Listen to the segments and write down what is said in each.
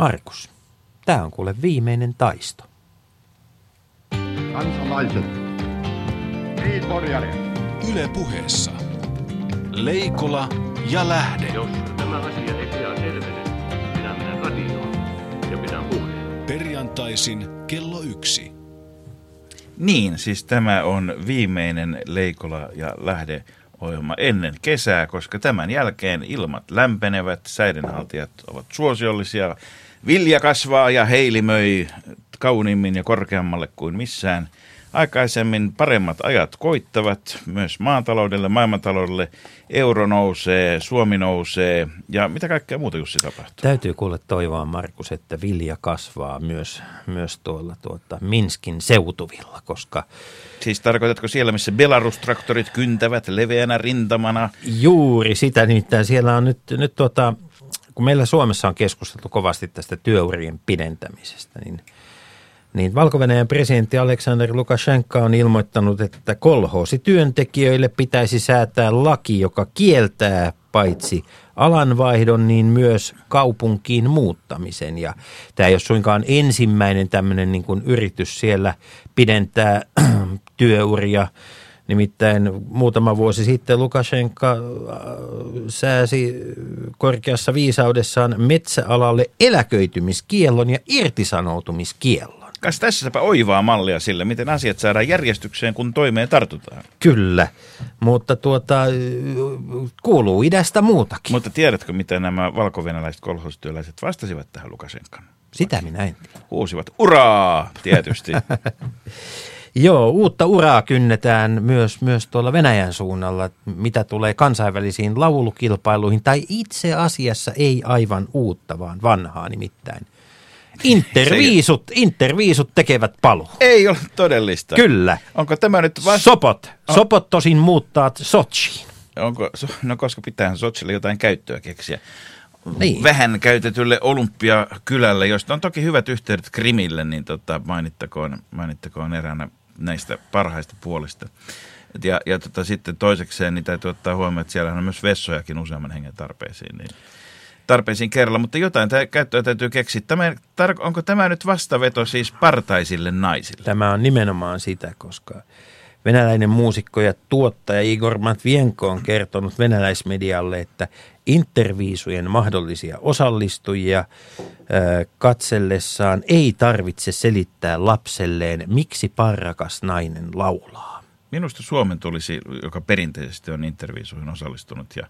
Markus, tämä on kuule viimeinen taisto. Kansalaiset. Niin, Yle puheessa. Leikola ja Lähde. Jos tämä asia ei pian selvene, minä menen radioon ja pidän puheen. Perjantaisin kello yksi. Niin, siis tämä on viimeinen Leikola ja Lähde ohjelma ennen kesää, koska tämän jälkeen ilmat lämpenevät, säidenhaltijat ovat suosiollisia, vilja kasvaa ja heilimöi kauniimmin ja korkeammalle kuin missään – Aikaisemmin paremmat ajat koittavat myös maataloudelle, maailmantaloudelle. Euro nousee, Suomi nousee ja mitä kaikkea muuta Jussi tapahtuu? Täytyy kuulla toivoa, Markus, että vilja kasvaa myös, myös tuolla tuota Minskin seutuvilla, koska... Siis tarkoitatko siellä, missä Belarus-traktorit kyntävät leveänä rintamana? Juuri sitä, nimittäin siellä on nyt, nyt tuota, kun meillä Suomessa on keskusteltu kovasti tästä työurien pidentämisestä, niin – niin valko presidentti Aleksander Lukashenka on ilmoittanut, että kolhoosityöntekijöille pitäisi säätää laki, joka kieltää paitsi alanvaihdon, niin myös kaupunkiin muuttamisen. Ja tämä ei ole suinkaan ensimmäinen tämmöinen niin kuin yritys siellä pidentää työuria. Nimittäin muutama vuosi sitten Lukashenka äh, sääsi korkeassa viisaudessaan metsäalalle eläköitymiskiellon ja irtisanoutumiskiellon. Kas tässäpä oivaa mallia sille, miten asiat saadaan järjestykseen, kun toimeen tartutaan. Kyllä, mutta tuota, kuuluu idästä muutakin. Mutta tiedätkö, miten nämä valkovenäläiset kolhostyöläiset vastasivat tähän Lukasenkan? Sitä minä en tiedä. Huusivat, uraa, tietysti. Joo, uutta uraa kynnetään myös, myös tuolla Venäjän suunnalla, mitä tulee kansainvälisiin laulukilpailuihin, tai itse asiassa ei aivan uutta, vaan vanhaa nimittäin – Interviisut, interviisut tekevät paluu. Ei ole todellista. Kyllä. Onko tämä nyt vasta... Sopot. Sopot tosin muuttaa Sochiin. Onko, no koska pitää Sochille jotain käyttöä keksiä. Niin. Vähän käytetylle olympiakylälle, josta on toki hyvät yhteydet Krimille, niin tota, mainittakoon, mainittakoon eräänä näistä parhaista puolista. Ja, ja tota, sitten toisekseen niin täytyy ottaa huomioon, että siellä on myös vessojakin useamman hengen tarpeisiin. Niin tarpeisiin kerralla, mutta jotain tämä käyttöä täytyy keksiä. Tämä, tar- onko tämä nyt vastaveto siis partaisille naisille? Tämä on nimenomaan sitä, koska venäläinen muusikko ja tuottaja Igor Matvienko on kertonut venäläismedialle, että interviisujen mahdollisia osallistujia katsellessaan ei tarvitse selittää lapselleen, miksi parrakas nainen laulaa. Minusta Suomen tulisi, joka perinteisesti on interviisuihin osallistunut ja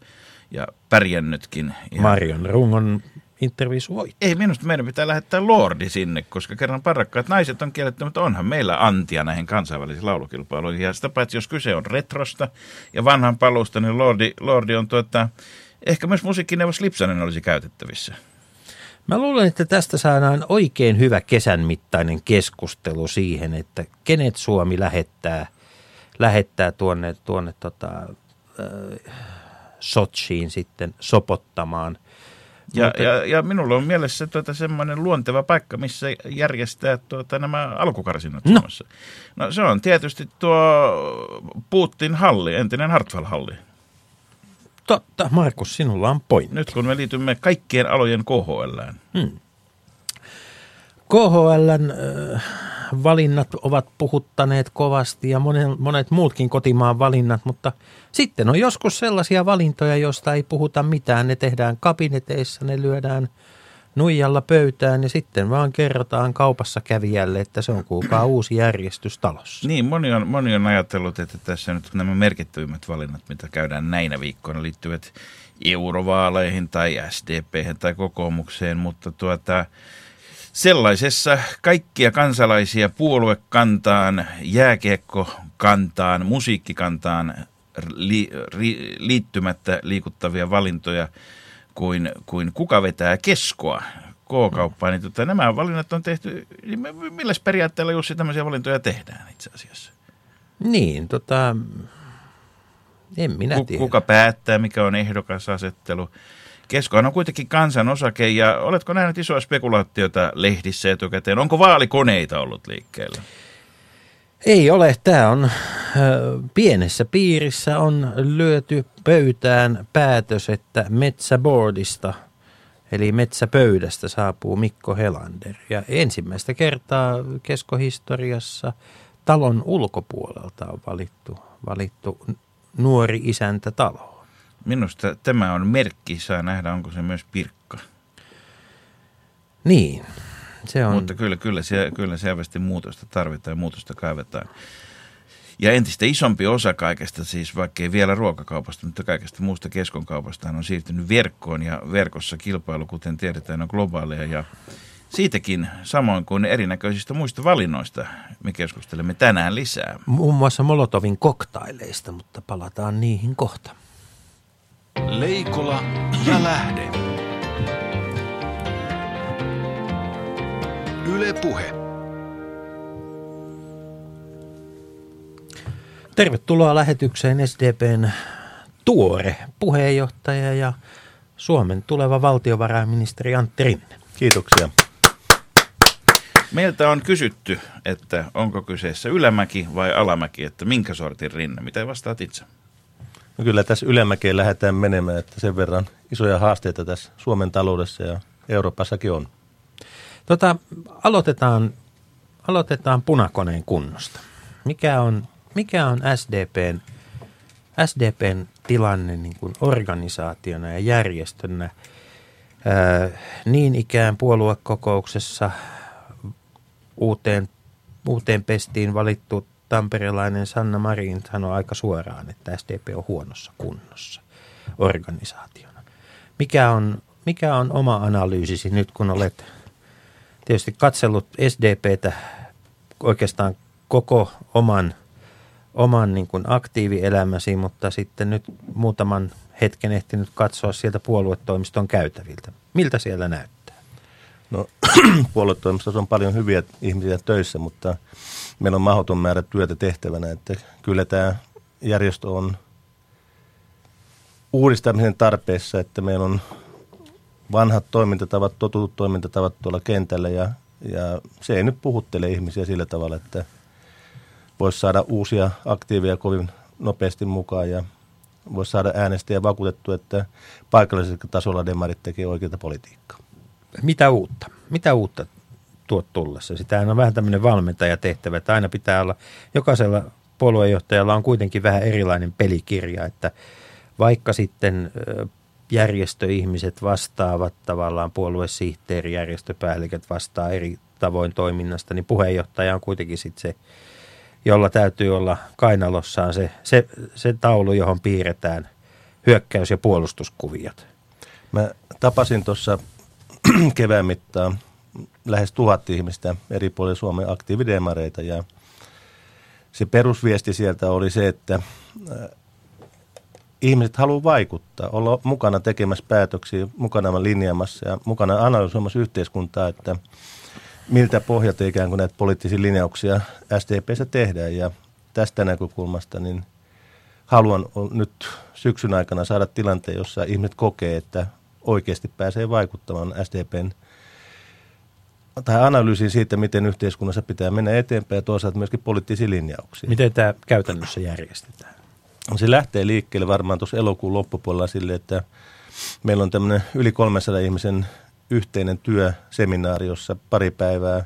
ja pärjännytkin. Ihan. Marion rungon interviisu voi. Ei, minusta meidän pitää lähettää Lordi sinne, koska kerran parakkaat naiset on kielletty, mutta onhan meillä antia näihin kansainvälisiin laulukilpailuihin. Ja sitä paitsi, jos kyse on retrosta ja vanhan palusta, niin Lordi, Lordi on tuota, ehkä myös musiikkineuvos Lipsanen olisi käytettävissä. Mä luulen, että tästä saadaan oikein hyvä kesän mittainen keskustelu siihen, että kenet Suomi lähettää, lähettää tuonne, tuonne tota, äh, Sochiin sitten sopottamaan. Ja, Mutta, ja, ja minulla on mielessä tuota semmoinen luonteva paikka, missä järjestää tuota nämä alkukarsinat no. Suomessa. No se on tietysti tuo Putin halli, entinen Hartwell-halli. Totta, Markus, sinulla on pointti. Nyt kun me liitymme kaikkien alojen KHLään. Hmm. KHLn äh, valinnat ovat puhuttaneet kovasti ja monet, muutkin kotimaan valinnat, mutta sitten on joskus sellaisia valintoja, joista ei puhuta mitään. Ne tehdään kabineteissa, ne lyödään nuijalla pöytään ja sitten vaan kerrotaan kaupassa kävijälle, että se on kuulkaa uusi järjestys talossa. Niin, moni on, moni on ajatellut, että tässä nyt nämä merkittävimmät valinnat, mitä käydään näinä viikkoina, liittyvät eurovaaleihin tai SDP tai kokoomukseen, mutta tuota, Sellaisessa kaikkia kansalaisia puoluekantaan, jääkiekkokantaan, musiikkikantaan li, ri, liittymättä liikuttavia valintoja kuin, kuin kuka vetää keskoa K-kauppaan. Niin tota, nämä valinnat on tehty, niin millä periaatteella Jussi tämmöisiä valintoja tehdään itse asiassa? Niin, tota, en minä tiedä. Kuka päättää, mikä on ehdokasasettelu? Keskohan on kuitenkin kansan osake ja oletko nähnyt isoa spekulaatiota lehdissä etukäteen? Onko vaalikoneita ollut liikkeellä? Ei ole. Tämä on pienessä piirissä on lyöty pöytään päätös, että metsäboardista, Eli metsäpöydästä saapuu Mikko Helander. Ja ensimmäistä kertaa keskohistoriassa talon ulkopuolelta on valittu, valittu nuori isäntä taloon. Minusta tämä on merkki, saa nähdä, onko se myös Pirkka. Niin, se on. Mutta kyllä, kyllä, siellä, kyllä selvästi muutosta tarvitaan ja muutosta kaivetaan. Ja entistä isompi osa kaikesta, siis vaikka ei vielä ruokakaupasta, mutta kaikesta muusta keskonkaupasta on siirtynyt verkkoon ja verkossa kilpailu, kuten tiedetään, on globaalia ja siitäkin, samoin kuin erinäköisistä muista valinnoista, me keskustelemme tänään lisää. Muun muassa Molotovin koktaileista, mutta palataan niihin kohta. Leikola ja lähde. Yle Puhe. Tervetuloa lähetykseen SDPn tuore puheenjohtaja ja Suomen tuleva valtiovarainministeri Antti Rinne. Kiitoksia. Meiltä on kysytty, että onko kyseessä ylämäki vai alamäki, että minkä sortin rinne. Mitä vastaat itse? No kyllä tässä ylämäkeen lähdetään menemään, että sen verran isoja haasteita tässä Suomen taloudessa ja Euroopassakin on. Tota, aloitetaan, aloitetaan punakoneen kunnosta. Mikä on, mikä on SDPn, SDPn tilanne niin kuin organisaationa ja järjestönä? Ää, niin ikään puoluekokouksessa uuteen, uuteen pestiin valittu tamperelainen Sanna Marin sanoi aika suoraan, että SDP on huonossa kunnossa organisaationa. Mikä on, mikä on oma analyysisi nyt, kun olet tietysti katsellut SDPtä oikeastaan koko oman, oman niin kuin aktiivielämäsi, mutta sitten nyt muutaman hetken ehtinyt katsoa sieltä puoluetoimiston käytäviltä. Miltä siellä näyttää? No puoluetoimistossa on paljon hyviä ihmisiä töissä, mutta meillä on mahdoton määrä työtä tehtävänä, että kyllä tämä järjestö on uudistamisen tarpeessa, että meillä on vanhat toimintatavat, totutut toimintatavat tuolla kentällä ja, ja se ei nyt puhuttele ihmisiä sillä tavalla, että voisi saada uusia aktiiveja kovin nopeasti mukaan ja voisi saada äänestäjä vakuutettu, että paikallisella tasolla demarit tekee oikeita politiikkaa. Mitä uutta? Mitä uutta tuot tullessa? Sitä on vähän tämmöinen valmentajatehtävä, että aina pitää olla, jokaisella puoluejohtajalla on kuitenkin vähän erilainen pelikirja, että vaikka sitten järjestöihmiset vastaavat tavallaan puoluesihteeri, järjestöpäälliköt vastaa eri tavoin toiminnasta, niin puheenjohtaja on kuitenkin sitten se, jolla täytyy olla kainalossaan se, se, se taulu, johon piirretään hyökkäys- ja puolustuskuviot. Mä tapasin tuossa kevään mittaan lähes tuhat ihmistä eri puolilla Suomen aktiividemareita ja se perusviesti sieltä oli se, että ihmiset haluaa vaikuttaa, olla mukana tekemässä päätöksiä, mukana linjaamassa ja mukana analysoimassa yhteiskuntaa, että miltä pohjalta ikään kuin näitä poliittisia linjauksia SDPssä tehdään. Ja tästä näkökulmasta niin haluan nyt syksyn aikana saada tilanteen, jossa ihmiset kokee, että oikeasti pääsee vaikuttamaan SDPn tai analyysiin siitä, miten yhteiskunnassa pitää mennä eteenpäin ja toisaalta myöskin poliittisia linjauksia. Miten tämä käytännössä järjestetään? Se lähtee liikkeelle varmaan tuossa elokuun loppupuolella sille, että meillä on tämmöinen yli 300 ihmisen yhteinen työseminaari, jossa pari päivää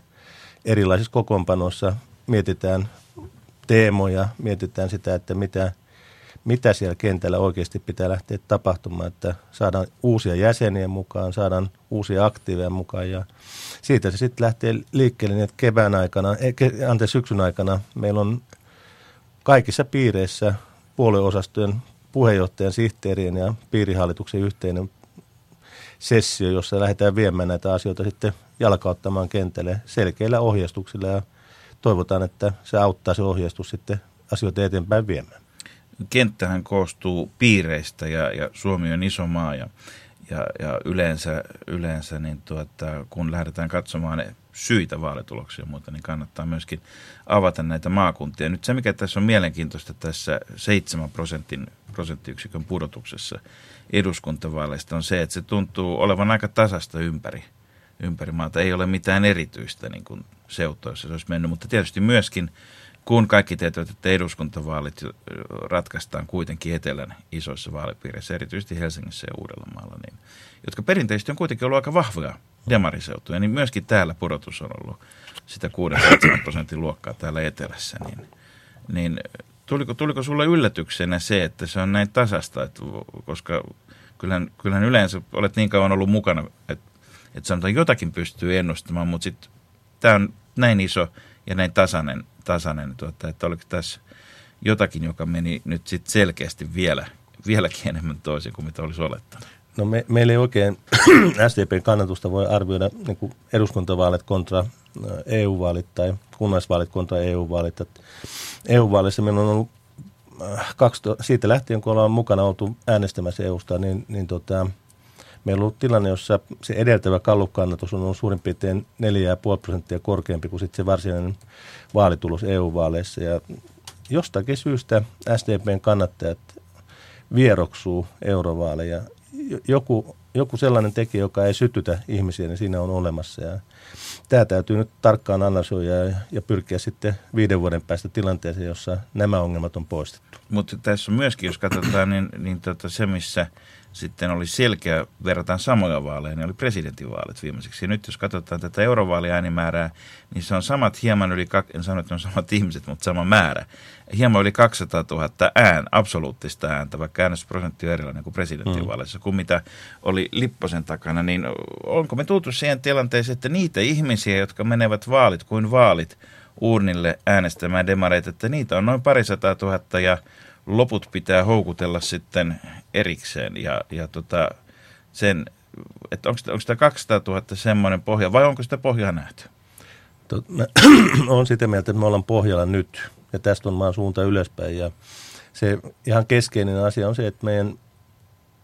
erilaisissa kokoonpanoissa mietitään teemoja, mietitään sitä, että mitä, mitä siellä kentällä oikeasti pitää lähteä tapahtumaan, että saadaan uusia jäseniä mukaan, saadaan uusia aktiiveja mukaan ja siitä se sitten lähtee liikkeelle, niin että kevään aikana, eh, anteeksi syksyn aikana meillä on kaikissa piireissä puolueosastojen puheenjohtajan, sihteerien ja piirihallituksen yhteinen sessio, jossa lähdetään viemään näitä asioita sitten jalkauttamaan kentälle selkeillä ohjeistuksilla ja toivotaan, että se auttaa se ohjeistus sitten asioita eteenpäin viemään. Kenttähän koostuu piireistä ja, ja Suomi on iso maa ja, ja, ja yleensä, yleensä niin tuota, kun lähdetään katsomaan syitä vaalituloksia ja muuta, niin kannattaa myöskin avata näitä maakuntia. Nyt se, mikä tässä on mielenkiintoista tässä 7 prosentin, prosenttiyksikön pudotuksessa eduskuntavaaleista on se, että se tuntuu olevan aika tasasta ympäri, ympäri maata. Ei ole mitään erityistä niin kuin seutoissa se olisi mennyt, mutta tietysti myöskin kun kaikki tietävät, että eduskuntavaalit ratkaistaan kuitenkin etelän isoissa vaalipiireissä, erityisesti Helsingissä ja Uudellamaalla, niin, jotka perinteisesti on kuitenkin ollut aika vahvoja demariseutuja, niin myöskin täällä pudotus on ollut sitä 6-7 prosentin luokkaa täällä etelässä, niin, niin tuliko, tuliko sulle yllätyksenä se, että se on näin tasasta, että, koska kyllähän, kyllähän yleensä olet niin kauan ollut mukana, että, että sanotaan jotakin pystyy ennustamaan, mutta sitten tämä on näin iso ja näin tasainen, tasainen tuota, että oliko tässä jotakin, joka meni nyt sitten selkeästi vielä, vieläkin enemmän toisin kuin mitä olisi olettanut? No me, meillä ei oikein SDPn kannatusta voi arvioida niin eduskuntavaalit kontra EU-vaalit tai kunnallisvaalit kontra EU-vaalit. EU-vaaleissa meillä on ollut siitä lähtien, kun ollaan mukana oltu äänestämässä EUsta, niin, niin tota, meillä on ollut tilanne, jossa se edeltävä kallukannatus on ollut suurin piirtein 4,5 prosenttia korkeampi kuin sitten se varsinainen vaalitulos EU-vaaleissa. Ja jostakin syystä SDPn kannattajat vieroksuu eurovaaleja. Joku, joku sellainen tekijä, joka ei sytytä ihmisiä, niin siinä on olemassa. Ja tämä täytyy nyt tarkkaan analysoida ja, ja pyrkiä sitten viiden vuoden päästä tilanteeseen, jossa nämä ongelmat on poistettu. Mutta tässä myöskin, jos katsotaan, niin, niin tota se, missä sitten oli selkeä, verrataan samoja vaaleja, niin oli presidentinvaalit viimeiseksi. Ja nyt jos katsotaan tätä eurovaaliäänimäärää, niin se on samat hieman yli, en sano, että on samat ihmiset, mutta sama määrä. Hieman yli 200 000 ään, absoluuttista ääntä, vaikka äänestysprosentti on erilainen kuin presidentinvaaleissa, mm. kuin mitä oli Lipposen takana. Niin onko me tultu siihen tilanteeseen, että niitä ihmisiä, jotka menevät vaalit kuin vaalit uurnille äänestämään demareita, että niitä on noin parisataa tuhatta ja loput pitää houkutella sitten erikseen ja, ja tota, sen, että onko, onko sitä 200 000 semmoinen pohja vai onko sitä pohjaa nähty? Olen sitä mieltä, että me ollaan pohjalla nyt ja tästä on maan suunta ylöspäin ja se ihan keskeinen asia on se, että meidän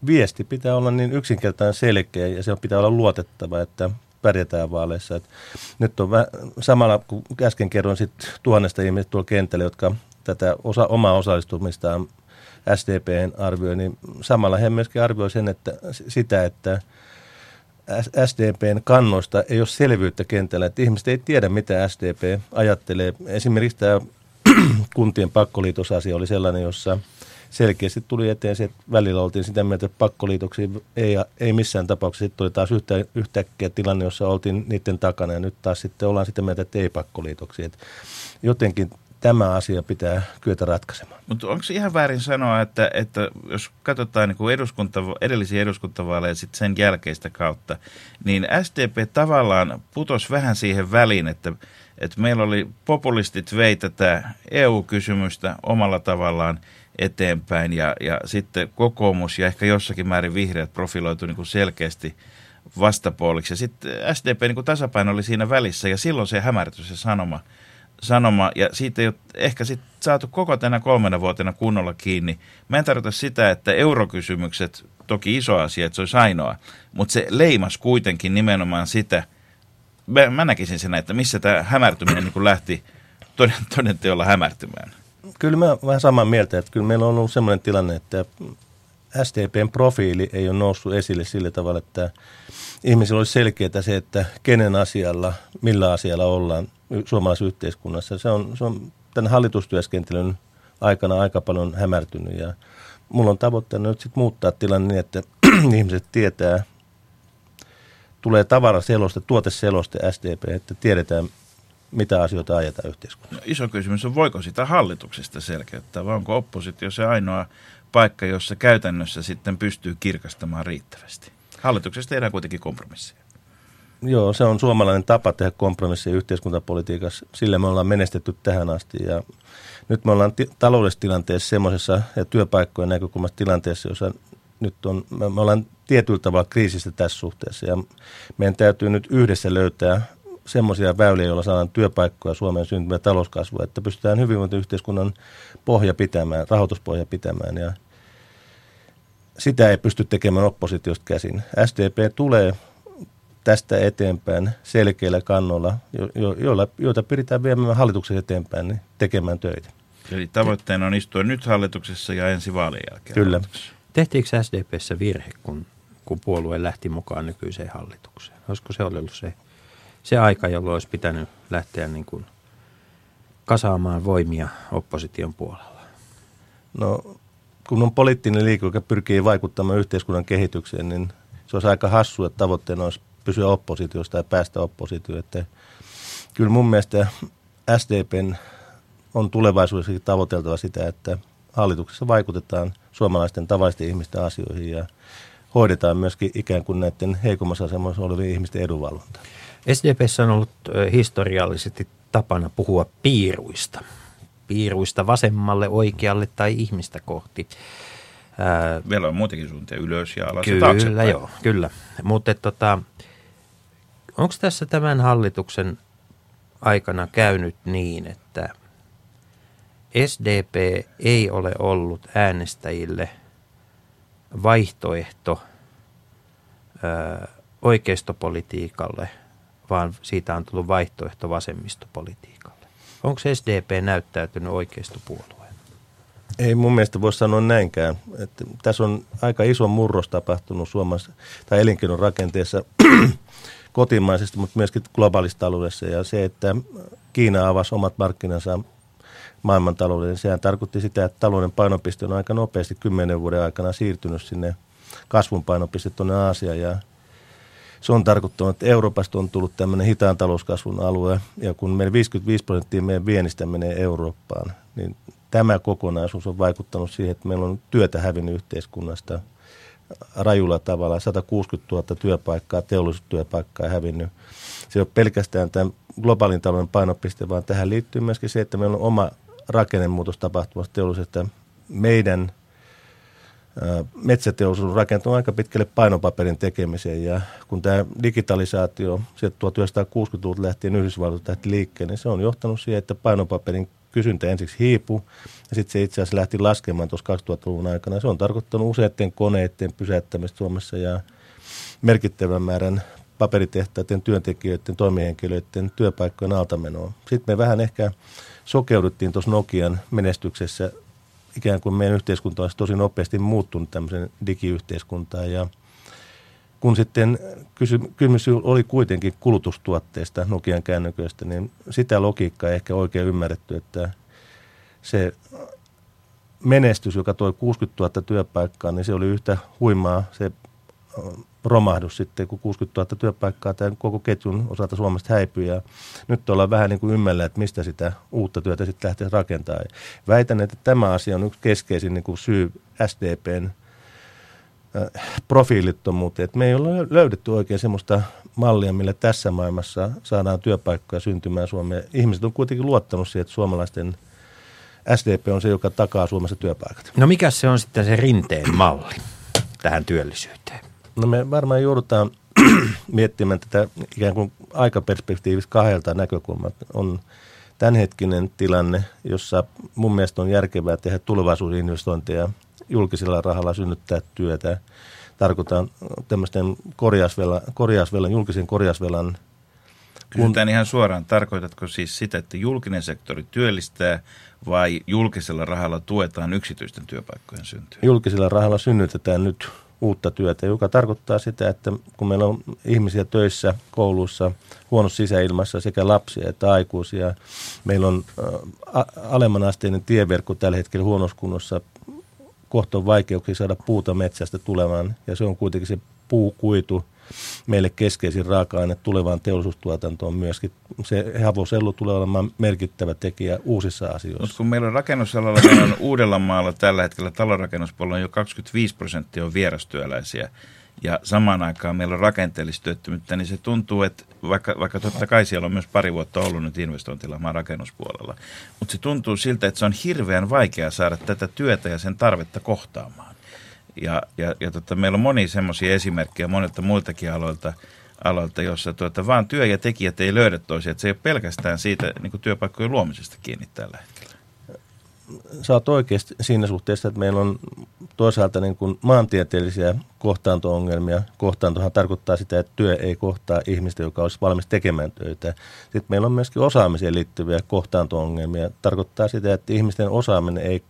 viesti pitää olla niin yksinkertainen selkeä ja se pitää olla luotettava, että pärjätään vaaleissa. Et nyt on vä- samalla, kun äsken kerroin sit tuhannesta ihmistä tuolla kentällä, jotka tätä osa, omaa osallistumistaan SDPn arvioi, niin samalla he myöskin arvioi sen, että, sitä, että SDPn kannoista ei ole selvyyttä kentällä, että ihmiset ei tiedä, mitä SDP ajattelee. Esimerkiksi tämä kuntien pakkoliitosasia oli sellainen, jossa selkeästi tuli eteen se, että välillä oltiin sitä mieltä, että pakkoliitoksiin ei, ei missään tapauksessa. Sitten oli taas yhtä, yhtäkkiä tilanne, jossa oltiin niiden takana ja nyt taas sitten ollaan sitä mieltä, että ei pakkoliitoksiin. jotenkin tämä asia pitää kyetä ratkaisemaan. Mutta onko ihan väärin sanoa, että, että jos katsotaan niin eduskunta, edellisiä eduskuntavaaleja sitten sen jälkeistä kautta, niin SDP tavallaan putosi vähän siihen väliin, että, että meillä oli populistit vei tätä EU-kysymystä omalla tavallaan eteenpäin ja, ja sitten kokoomus ja ehkä jossakin määrin vihreät profiloitu niin selkeästi vastapuoliksi. Ja sitten SDP niin tasapaino oli siinä välissä ja silloin se hämärtyi se sanoma – sanoma, ja siitä ei ole ehkä sit saatu koko tänä kolmena vuotena kunnolla kiinni. Mä en tarkoita sitä, että eurokysymykset, toki iso asia, että se olisi ainoa, mutta se leimas kuitenkin nimenomaan sitä, mä, mä näkisin sen, että missä tämä hämärtyminen niin lähti toden, toden teolla hämärtymään. Kyllä mä vähän samaa mieltä, että kyllä meillä on ollut sellainen tilanne, että SDPn profiili ei ole noussut esille sillä tavalla, että ihmisillä olisi selkeää se, että kenen asialla, millä asialla ollaan suomalaisessa yhteiskunnassa. Se on, se on tämän hallitustyöskentelyn aikana aika paljon hämärtynyt ja mulla on tavoitteena nyt sit muuttaa tilanne niin, että ihmiset tietää, tulee tavaraseloste, tuoteseloste SDP, että tiedetään, mitä asioita ajetaan yhteiskunnassa. No, iso kysymys on, voiko sitä hallituksesta selkeyttää, vai onko oppositio se ainoa paikka, jossa käytännössä sitten pystyy kirkastamaan riittävästi? Hallituksessa tehdään kuitenkin kompromisseja. Joo, se on suomalainen tapa tehdä kompromisseja yhteiskuntapolitiikassa. Sillä me ollaan menestetty tähän asti ja nyt me ollaan t- taloudellisessa semmoisessa ja työpaikkojen näkökulmasta tilanteessa, jossa nyt on, me, me ollaan tietyllä tavalla kriisistä tässä suhteessa ja meidän täytyy nyt yhdessä löytää semmoisia väyliä, joilla saadaan työpaikkoja Suomeen syntymään talouskasvua, että pystytään hyvinvointiyhteiskunnan pohja pitämään, rahoituspohja pitämään ja sitä ei pysty tekemään oppositiosta käsin. SDP tulee tästä eteenpäin selkeillä kannolla, jo, jo, joilla, joita pyritään viemään hallituksen eteenpäin niin tekemään töitä. Eli tavoitteena on istua nyt hallituksessa ja ensi vaalien jälkeen. Kyllä. Tehtiinkö SDPssä virhe, kun, kun puolue lähti mukaan nykyiseen hallitukseen? Olisiko se ollut se, se aika, jolloin olisi pitänyt lähteä niin kuin kasaamaan voimia opposition puolella? No, kun on poliittinen liike, joka pyrkii vaikuttamaan yhteiskunnan kehitykseen, niin se olisi aika hassu, että tavoitteena olisi pysyä oppositiosta ja päästä oppositioon. Että kyllä mun mielestä SDPn on tulevaisuudessa tavoiteltava sitä, että hallituksessa vaikutetaan suomalaisten tavallisten ihmisten asioihin ja hoidetaan myöskin ikään kuin näiden heikommassa asemassa olevien ihmisten edunvalvonta. SDPssä on ollut historiallisesti tapana puhua piiruista. Piiruista vasemmalle, oikealle tai ihmistä kohti. Vielä on muutenkin suuntia ylös ja alas Kyllä, joo, kyllä. Mutta tota, onko tässä tämän hallituksen aikana käynyt niin, että SDP ei ole ollut äänestäjille vaihtoehto ö, oikeistopolitiikalle, vaan siitä on tullut vaihtoehto vasemmistopolitiikalle. Onko SDP näyttäytynyt oikeistopuolueen? Ei mun mielestä voi sanoa näinkään. Että tässä on aika iso murros tapahtunut Suomessa tai elinkeinon rakenteessa kotimaisesti, mutta myöskin globaalissa taloudessa. Ja se, että Kiina avasi omat markkinansa maailmantalouden, sehän tarkoitti sitä, että talouden painopiste on aika nopeasti kymmenen vuoden aikana siirtynyt sinne kasvun painopiste tuonne Aasiaan. Ja se on tarkoittanut, että Euroopasta on tullut tämmöinen hitaan talouskasvun alue, ja kun meidän 55 prosenttia meidän viennistä menee Eurooppaan, niin tämä kokonaisuus on vaikuttanut siihen, että meillä on työtä hävinnyt yhteiskunnasta rajulla tavalla. 160 000 työpaikkaa, teollisuustyöpaikkaa hävinnyt. Se ole pelkästään tämän globaalin talouden painopiste, vaan tähän liittyy myöskin se, että meillä on oma rakennemuutos tapahtumassa teollisuudesta. Meidän metsäteollisuus rakentuu aika pitkälle painopaperin tekemiseen ja kun tämä digitalisaatio sieltä 1960-luvulta lähtien Yhdysvalloilta lähti liikkeelle, niin se on johtanut siihen, että painopaperin kysyntä ensiksi hiipui ja sitten se itse asiassa lähti laskemaan tuossa 2000-luvun aikana. Se on tarkoittanut useiden koneiden pysäyttämistä Suomessa ja merkittävän määrän paperitehtaiden työntekijöiden, toimihenkilöiden työpaikkojen altamenoa. Sitten me vähän ehkä sokeuduttiin tuossa Nokian menestyksessä ikään kuin meidän yhteiskunta olisi tosi nopeasti muuttunut tämmöisen digiyhteiskuntaan ja kun sitten kysymys oli kuitenkin kulutustuotteista, Nokian kännyköistä, niin sitä logiikkaa ei ehkä oikein ymmärretty, että se menestys, joka toi 60 000 työpaikkaa, niin se oli yhtä huimaa se romahdus sitten, kun 60 000 työpaikkaa tämän koko ketjun osalta Suomesta häipyi. Ja nyt ollaan vähän niin kuin ymmällä, että mistä sitä uutta työtä sitten lähtee rakentamaan. Väitän, että tämä asia on yksi keskeisin niin kuin syy SDPn äh, profiilittomuuteen. Että me ei ole löydetty oikein semmoista mallia, millä tässä maailmassa saadaan työpaikkoja syntymään Suomeen. Ihmiset on kuitenkin luottanut siihen, että suomalaisten SDP on se, joka takaa Suomessa työpaikat. No mikä se on sitten se rinteen malli tähän työllisyyteen? No me varmaan joudutaan miettimään tätä ikään kuin aikaperspektiivistä kahdelta näkökulmalta. On tämänhetkinen tilanne, jossa mun mielestä on järkevää tehdä tulevaisuusinvestointeja julkisella rahalla synnyttää työtä. Tarkoitan tämmöisten korjausvelan, korjausvelan julkisen korjausvelan Kysytään ihan suoraan, tarkoitatko siis sitä, että julkinen sektori työllistää vai julkisella rahalla tuetaan yksityisten työpaikkojen syntyä? Julkisella rahalla synnytetään nyt uutta työtä, joka tarkoittaa sitä, että kun meillä on ihmisiä töissä kouluissa huonossa sisäilmassa sekä lapsia että aikuisia, meillä on alemman asteinen tieverkko tällä hetkellä huonossa kunnossa, kohta on vaikeuksia saada puuta metsästä tulemaan ja se on kuitenkin se puukuitu, meille keskeisin raaka-aine tulevaan teollisuustuotantoon myöskin. Se havosellu tulee olemaan merkittävä tekijä uusissa asioissa. Mutta kun meillä on rakennusalalla, meillä on Uudellamaalla tällä hetkellä talonrakennuspuolella jo 25 prosenttia on vierastyöläisiä, ja samaan aikaan meillä on rakenteellista työttömyyttä, niin se tuntuu, että vaikka, vaikka totta kai siellä on myös pari vuotta ollut nyt investointilamaa rakennuspuolella, mutta se tuntuu siltä, että se on hirveän vaikea saada tätä työtä ja sen tarvetta kohtaamaan. Ja, ja, ja tota, meillä on moni semmoisia esimerkkejä monilta muiltakin aloilta, aloilta jossa tuota, vaan työ ja tekijät ei löydä toisiaan. Se ei ole pelkästään siitä niin työpaikkojen luomisesta kiinni tällä hetkellä. Sä oot oikeasti siinä suhteessa, että meillä on toisaalta niin kuin maantieteellisiä kohtaanto-ongelmia. Kohtaantohan tarkoittaa sitä, että työ ei kohtaa ihmistä, joka olisi valmis tekemään töitä. Sitten meillä on myöskin osaamiseen liittyviä kohtaanto-ongelmia. Tarkoittaa sitä, että ihmisten osaaminen ei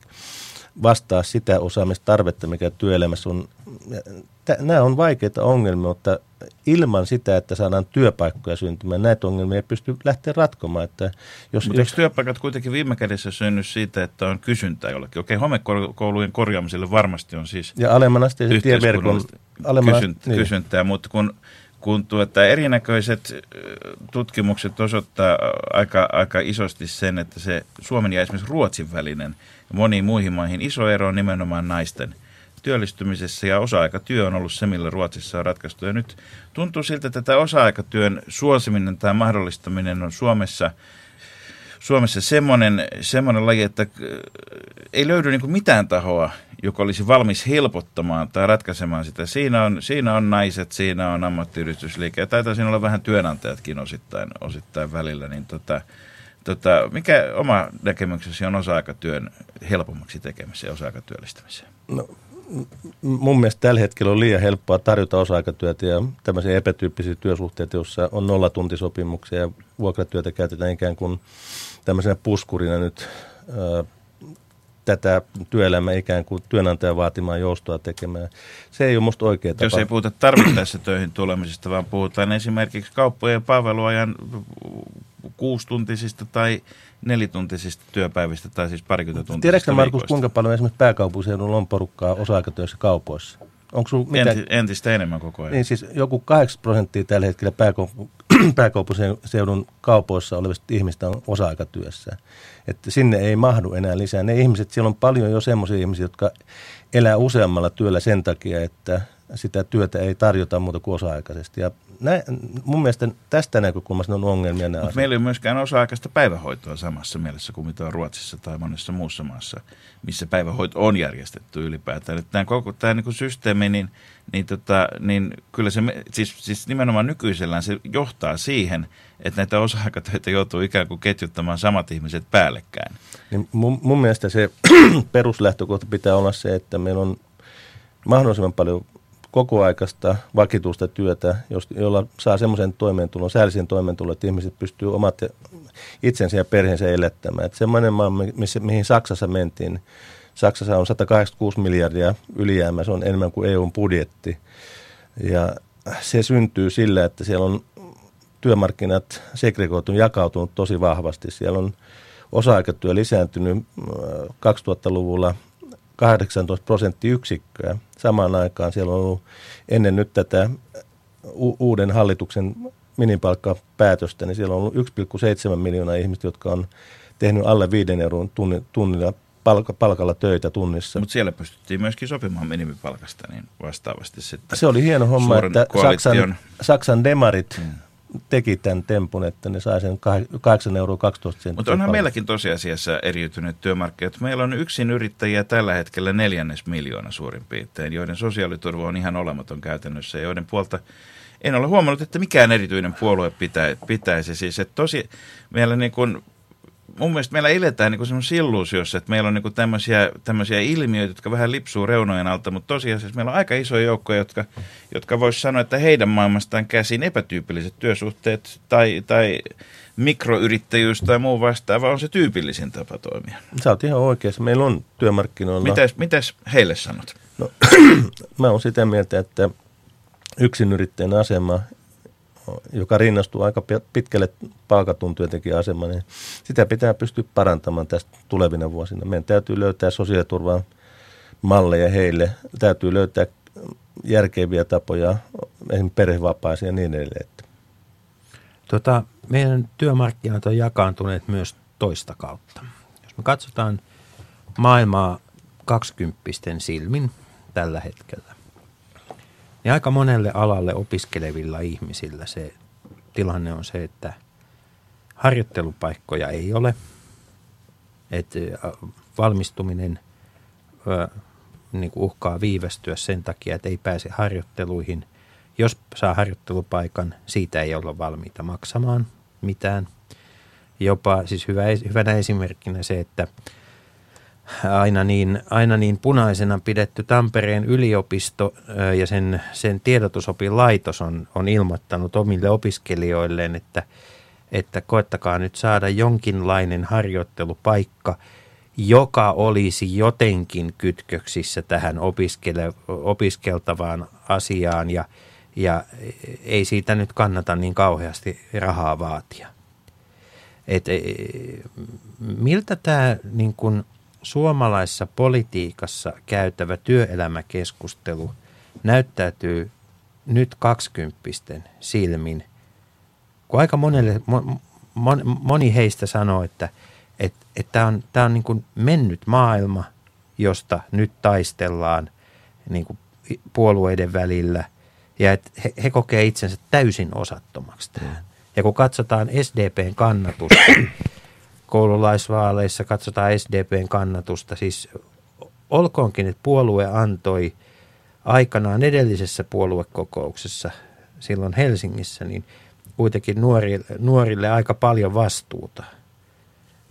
vastaa sitä osaamistarvetta, mikä työelämässä on. Nämä on vaikeita ongelmia, mutta ilman sitä, että saadaan työpaikkoja syntymään, näitä ongelmia ei pysty lähteä ratkomaan. Että jos, Mutta jos työpaikat kuitenkin viime kädessä synny siitä, että on kysyntää jollekin? Okei, homekoulujen korjaamiselle varmasti on siis ja alemman tieverkon kysynt, niin. kysyntää, mutta kun kun tuota, erinäköiset tutkimukset osoittaa aika, aika isosti sen, että se Suomen ja esimerkiksi Ruotsin välinen moniin muihin maihin iso ero on nimenomaan naisten työllistymisessä ja osa-aikatyö on ollut se, millä Ruotsissa on ratkaistu. Ja nyt tuntuu siltä, että tämä osa-aikatyön suosiminen tai mahdollistaminen on Suomessa – Suomessa semmoinen, semmoinen laji, että ei löydy niin mitään tahoa, joka olisi valmis helpottamaan tai ratkaisemaan sitä. Siinä on, siinä on naiset, siinä on ammattiyhdistysliike ja taitaa siinä olla vähän työnantajatkin osittain, osittain välillä. Niin tota, tota, mikä oma näkemyksesi on osa-aikatyön helpommaksi tekemiseen ja osa-aikatyöllistämiseen? No, mun mielestä tällä hetkellä on liian helppoa tarjota osa-aikatyötä ja tämmöisiä epätyyppisiä työsuhteita, joissa on nollatuntisopimuksia ja vuokratyötä käytetään ikään kuin tämmöisenä puskurina nyt tätä työelämää ikään kuin työnantajan vaatimaan joustoa tekemään. Se ei ole musta oikea tapa. Jos ei puhuta tarvittaessa töihin tulemisesta, vaan puhutaan esimerkiksi kauppojen palveluajan kuustuntisista tai nelituntisista työpäivistä tai siis parikymmentä tuntia. Tiedätkö Markus, kuinka paljon esimerkiksi pääkaupunkiseudulla on porukkaa osa-aikatyössä kaupoissa? Onko mitä? Enti, entistä enemmän koko ajan. Niin siis joku 8 prosenttia tällä hetkellä pääkaupunkiseudun kaupoissa olevista ihmistä on osa-aikatyössä. Että sinne ei mahdu enää lisää. Ne ihmiset, siellä on paljon jo semmoisia ihmisiä, jotka elää useammalla työllä sen takia, että sitä työtä ei tarjota muuta kuin osa-aikaisesti. Ja nä, mun mielestä tästä näkökulmasta on ongelmia nämä Mutta meillä ei ole myöskään osa-aikaista päivähoitoa samassa mielessä kuin mitä on Ruotsissa tai monessa muussa maassa, missä päivähoito on järjestetty ylipäätään. Että tämä koko tämä niin systeemi, niin, niin, tota, niin kyllä se, siis, siis nimenomaan nykyisellään se johtaa siihen, että näitä osa-aikatöitä joutuu ikään kuin ketjuttamaan samat ihmiset päällekkäin. Niin mun, mun mielestä se peruslähtökohta pitää olla se, että meillä on mahdollisimman paljon kokoaikaista vakituista työtä, jolla saa semmoisen toimeentulon, säällisen toimeentulon, että ihmiset pystyy omat itsensä ja perheensä elättämään. Että semmoinen maa, missä, mihin Saksassa mentiin, Saksassa on 186 miljardia ylijäämä, se on enemmän kuin EUn budjetti. Ja se syntyy sillä, että siellä on työmarkkinat segregoitunut, jakautunut tosi vahvasti. Siellä on osa-aikatyö lisääntynyt 2000-luvulla äh, 18 prosenttiyksikköä. Samaan aikaan siellä on ollut ennen nyt tätä u- uuden hallituksen minipalkkapäätöstä, niin siellä on ollut 1,7 miljoonaa ihmistä, jotka on tehnyt alle 5 euron tunnilla palk- palkalla töitä tunnissa. Mutta siellä pystyttiin myöskin sopimaan minimipalkasta niin vastaavasti sitten. Se oli hieno homma, että Saksan, Saksan demarit hmm teki tämän tempun, että ne sai sen 8 euroa 12 senttiä. Mutta onhan paljon. meilläkin tosiasiassa eriytyneet työmarkkinat. Meillä on yksin yrittäjiä tällä hetkellä neljännes miljoona suurin piirtein, joiden sosiaaliturva on ihan olematon käytännössä, joiden puolta en ole huomannut, että mikään erityinen puolue pitäisi. Siis, että tosi, meillä niin kuin mun mielestä meillä eletään niin semmoisessa illuusiossa, että meillä on niin tämmöisiä, tämmöisiä ilmiöitä, jotka vähän lipsuu reunojen alta, mutta tosiasiassa meillä on aika iso joukko, jotka, jotka voisi sanoa, että heidän maailmastaan käsin epätyypilliset työsuhteet tai, tai mikroyrittäjyys tai muu vastaava on se tyypillisin tapa toimia. Sä oot ihan oikeassa. Meillä on työmarkkinoilla... Mitäs, mitäs heille sanot? No, mä oon sitä mieltä, että yksinyrittäjän asema joka rinnastuu aika pitkälle palkatun työntekijän asemaan, niin sitä pitää pystyä parantamaan tästä tulevina vuosina. Meidän täytyy löytää sosiaaliturvan malleja heille, täytyy löytää järkeviä tapoja, esimerkiksi perhevapaisiin ja niin edelleen. Tota, meidän työmarkkinat on jakaantuneet myös toista kautta. Jos me katsotaan maailmaa kaksikymppisten silmin tällä hetkellä, niin aika monelle alalle opiskelevilla ihmisillä se tilanne on se, että harjoittelupaikkoja ei ole, että valmistuminen niin kuin uhkaa viivästyä sen takia, että ei pääse harjoitteluihin. Jos saa harjoittelupaikan, siitä ei olla valmiita maksamaan mitään. Jopa siis hyvä, hyvänä esimerkkinä se, että aina niin, aina niin punaisena pidetty Tampereen yliopisto ja sen, sen tiedotusopilaitos on, on ilmoittanut omille opiskelijoilleen, että, että koettakaa nyt saada jonkinlainen harjoittelupaikka, joka olisi jotenkin kytköksissä tähän opiskele, opiskeltavaan asiaan ja, ja ei siitä nyt kannata niin kauheasti rahaa vaatia. Et, e, miltä tämä niin kun suomalaisessa politiikassa käytävä työelämäkeskustelu näyttäytyy nyt kaksikymppisten silmin, kun aika monelle, moni heistä sanoo, että – että et tämä on, tää on niin kuin mennyt maailma, josta nyt taistellaan niin kuin puolueiden välillä ja että he, he kokee itsensä täysin osattomaksi tähän. Ja kun katsotaan SDPn kannatusta, koululaisvaaleissa katsotaan SDPn kannatusta, siis olkoonkin, että puolue antoi aikanaan edellisessä puoluekokouksessa silloin Helsingissä, niin kuitenkin nuorille, nuorille aika paljon vastuuta –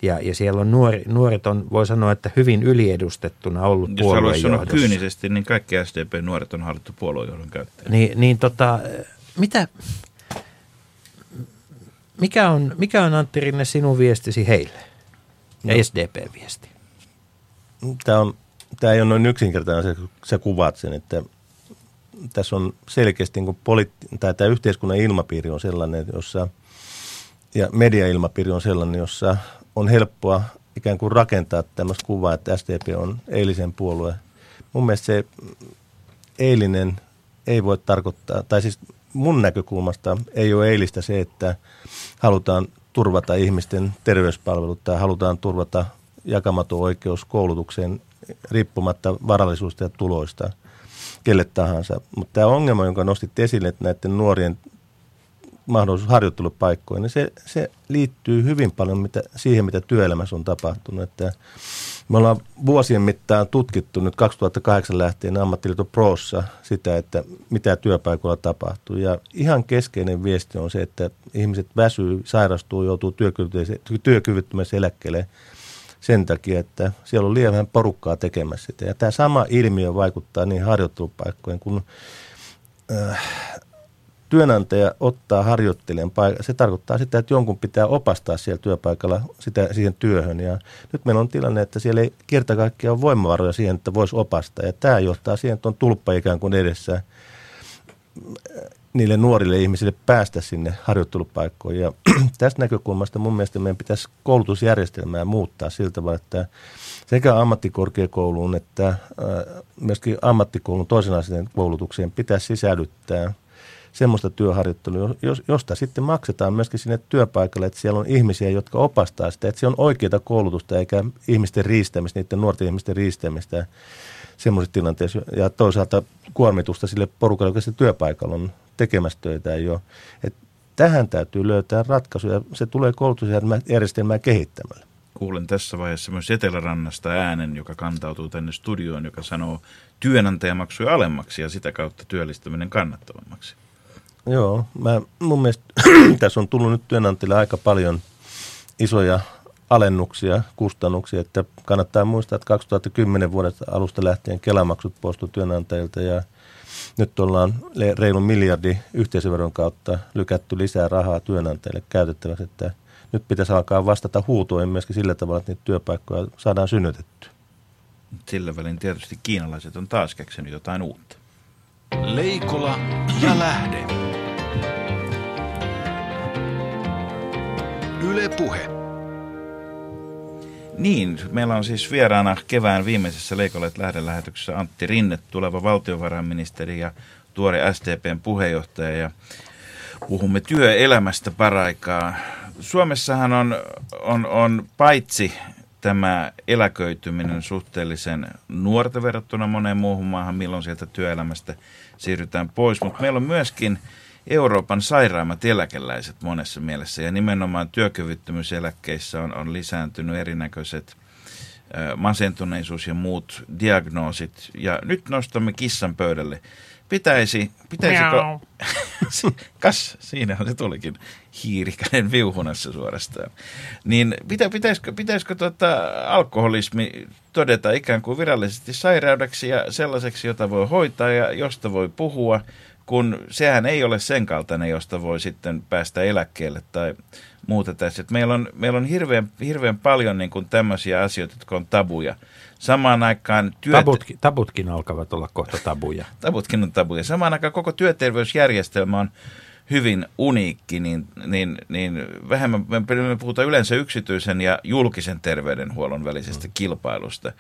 ja, ja siellä on nuori, nuoret on, voi sanoa, että hyvin yliedustettuna ollut Jos haluaisi sanoa kyynisesti, niin kaikki SDP-nuoret on hallittu puoluejohdon käyttäjä. Niin, niin tota, mitä, mikä on, mikä on Antti Rinne sinun viestisi heille ja no. SDP-viesti? Tämä, on, tämä ei ole noin yksinkertainen se, sä kuvaat sen, että tässä on selkeästi niin poliitti- tai tämä yhteiskunnan ilmapiiri on sellainen, jossa ja mediailmapiiri on sellainen, jossa on helppoa ikään kuin rakentaa tämmöistä kuvaa, että SDP on eilisen puolue. Mun mielestä se eilinen ei voi tarkoittaa, tai siis mun näkökulmasta ei ole eilistä se, että halutaan turvata ihmisten terveyspalvelut tai halutaan turvata jakamaton oikeus koulutukseen riippumatta varallisuudesta ja tuloista kelle tahansa. Mutta tämä ongelma, jonka nostit esille, että näiden nuorien mahdollisuus harjoittelupaikkoihin, niin se, se liittyy hyvin paljon mitä, siihen, mitä työelämässä on tapahtunut. Että me ollaan vuosien mittaan tutkittu nyt 2008 lähtien ammattiliiton Prossa sitä, että mitä työpaikoilla tapahtuu. Ja ihan keskeinen viesti on se, että ihmiset väsyy, sairastuu, joutuu työkyvyttömässä eläkkeelle sen takia, että siellä on liian vähän porukkaa tekemässä sitä. Ja tämä sama ilmiö vaikuttaa niin harjoittelupaikkojen kuin äh, työnantaja ottaa harjoittelijan paikka, se tarkoittaa sitä, että jonkun pitää opastaa siellä työpaikalla sitä, siihen työhön. Ja nyt meillä on tilanne, että siellä ei kerta kaikkiaan ole voimavaroja siihen, että voisi opastaa. Ja tämä johtaa siihen, että on tulppa ikään kuin edessä niille nuorille ihmisille päästä sinne harjoittelupaikkoihin. Ja tästä näkökulmasta mun mielestä meidän pitäisi koulutusjärjestelmää muuttaa siltä tavalla, että sekä ammattikorkeakouluun että myöskin ammattikoulun toisen asteen koulutukseen pitäisi sisällyttää – semmoista työharjoittelua, josta sitten maksetaan myöskin sinne työpaikalle, että siellä on ihmisiä, jotka opastaa sitä, että se on oikeaa koulutusta eikä ihmisten riistämistä, niiden nuorten ihmisten riistämistä semmoisessa tilanteessa ja toisaalta kuormitusta sille porukalle, joka se työpaikalla on tekemässä töitä jo. Et tähän täytyy löytää ratkaisuja. Se tulee koulutusjärjestelmää kehittämällä. Kuulen tässä vaiheessa myös Etelärannasta äänen, joka kantautuu tänne studioon, joka sanoo työnantajamaksuja alemmaksi ja sitä kautta työllistäminen kannattavammaksi. Joo, mä, mun mielestä tässä on tullut nyt työnantajille aika paljon isoja alennuksia, kustannuksia, että kannattaa muistaa, että 2010 vuodet alusta lähtien kelamaksut poistu työnantajilta ja nyt ollaan reilun miljardi yhteisöveron kautta lykätty lisää rahaa työnantajille käytettäväksi, että nyt pitäisi alkaa vastata huutoihin myöskin sillä tavalla, että niitä työpaikkoja saadaan synnytettyä. Sillä välin tietysti kiinalaiset on taas keksinyt jotain uutta. Leikola ja lähde. Yle Puhe. Niin, meillä on siis vieraana kevään viimeisessä Leikolet lähdelähetyksessä Antti Rinne, tuleva valtiovarainministeri ja tuore STPn puheenjohtaja. Ja puhumme työelämästä paraikaa. Suomessahan on, on, on paitsi tämä eläköityminen suhteellisen nuorta verrattuna moneen muuhun maahan, milloin sieltä työelämästä siirrytään pois, mutta meillä on myöskin – Euroopan sairaimmat eläkeläiset monessa mielessä ja nimenomaan työkyvyttömyyseläkkeissä on, on lisääntynyt erinäköiset masentuneisuus ja muut diagnoosit. Ja nyt nostamme kissan pöydälle. Pitäisi, pitäisikö... Kas, siinähän se tulikin hiirikäinen viuhunassa suorastaan. Niin pitä, pitäisikö, pitäisikö tuota alkoholismi todeta ikään kuin virallisesti sairaudeksi ja sellaiseksi, jota voi hoitaa ja josta voi puhua – kun sehän ei ole sen kaltainen, josta voi sitten päästä eläkkeelle tai muuta tässä. Et meillä on, meillä on hirveän, hirveän paljon niin kuin tämmöisiä asioita, jotka on tabuja. Samaan aikaan työt... Tabutkin, tabutkin alkavat olla kohta tabuja. Tabutkin on tabuja. Samaan aikaan koko työterveysjärjestelmä on hyvin uniikki, niin, niin, niin vähemmän me, puhutaan yleensä yksityisen ja julkisen terveydenhuollon välisestä mm. kilpailusta.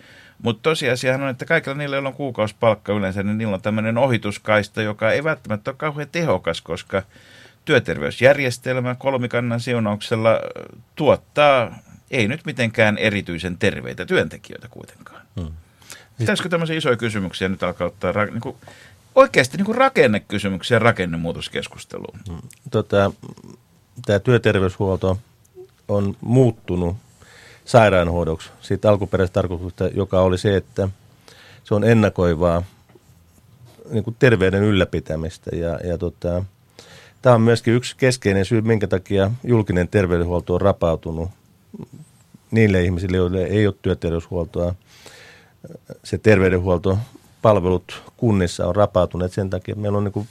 Mutta tosiasiahan on, että kaikilla niillä, joilla on kuukausipalkka yleensä, niin niillä on tämmöinen ohituskaista, joka ei välttämättä ole kauhean tehokas, koska työterveysjärjestelmä kolmikannan siunauksella tuottaa ei nyt mitenkään erityisen terveitä työntekijöitä kuitenkaan. Hmm. Pitäisikö tämmöisiä isoja kysymyksiä nyt alkaa ottaa niin kuin, oikeasti niin kuin rakennekysymyksiä rakennemuutoskeskusteluun? Hmm. Tota, tämä työterveyshuolto on muuttunut sairaanhoidoksi siitä alkuperäisestä tarkoituksesta, joka oli se, että se on ennakoivaa niin kuin terveyden ylläpitämistä. Ja, ja tota, tämä on myöskin yksi keskeinen syy, minkä takia julkinen terveydenhuolto on rapautunut niille ihmisille, joille ei ole työterveyshuoltoa. Se terveydenhuoltopalvelut kunnissa on rapautuneet sen takia, että meillä on niin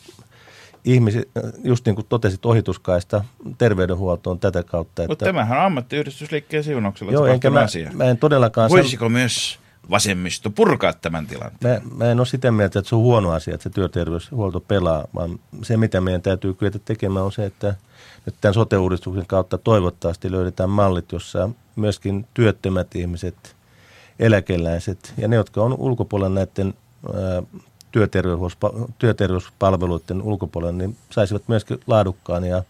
ihmisi, just niin kuin totesit, ohituskaista terveydenhuoltoon tätä kautta. Mutta tämähän on ammattiyhdistysliikkeen siunauksella Joo, enkä mä, asia. mä en todellakaan... Voisiko san... myös vasemmisto purkaa tämän tilanteen? Mä, mä en ole sitä mieltä, että se on huono asia, että se työterveyshuolto pelaa, vaan se, mitä meidän täytyy kyetä tekemään, on se, että nyt tämän sote-uudistuksen kautta toivottavasti löydetään mallit, jossa myöskin työttömät ihmiset, eläkeläiset ja ne, jotka on ulkopuolella näiden työterveyspalveluiden ulkopuolella, niin saisivat myöskin laadukkaan ja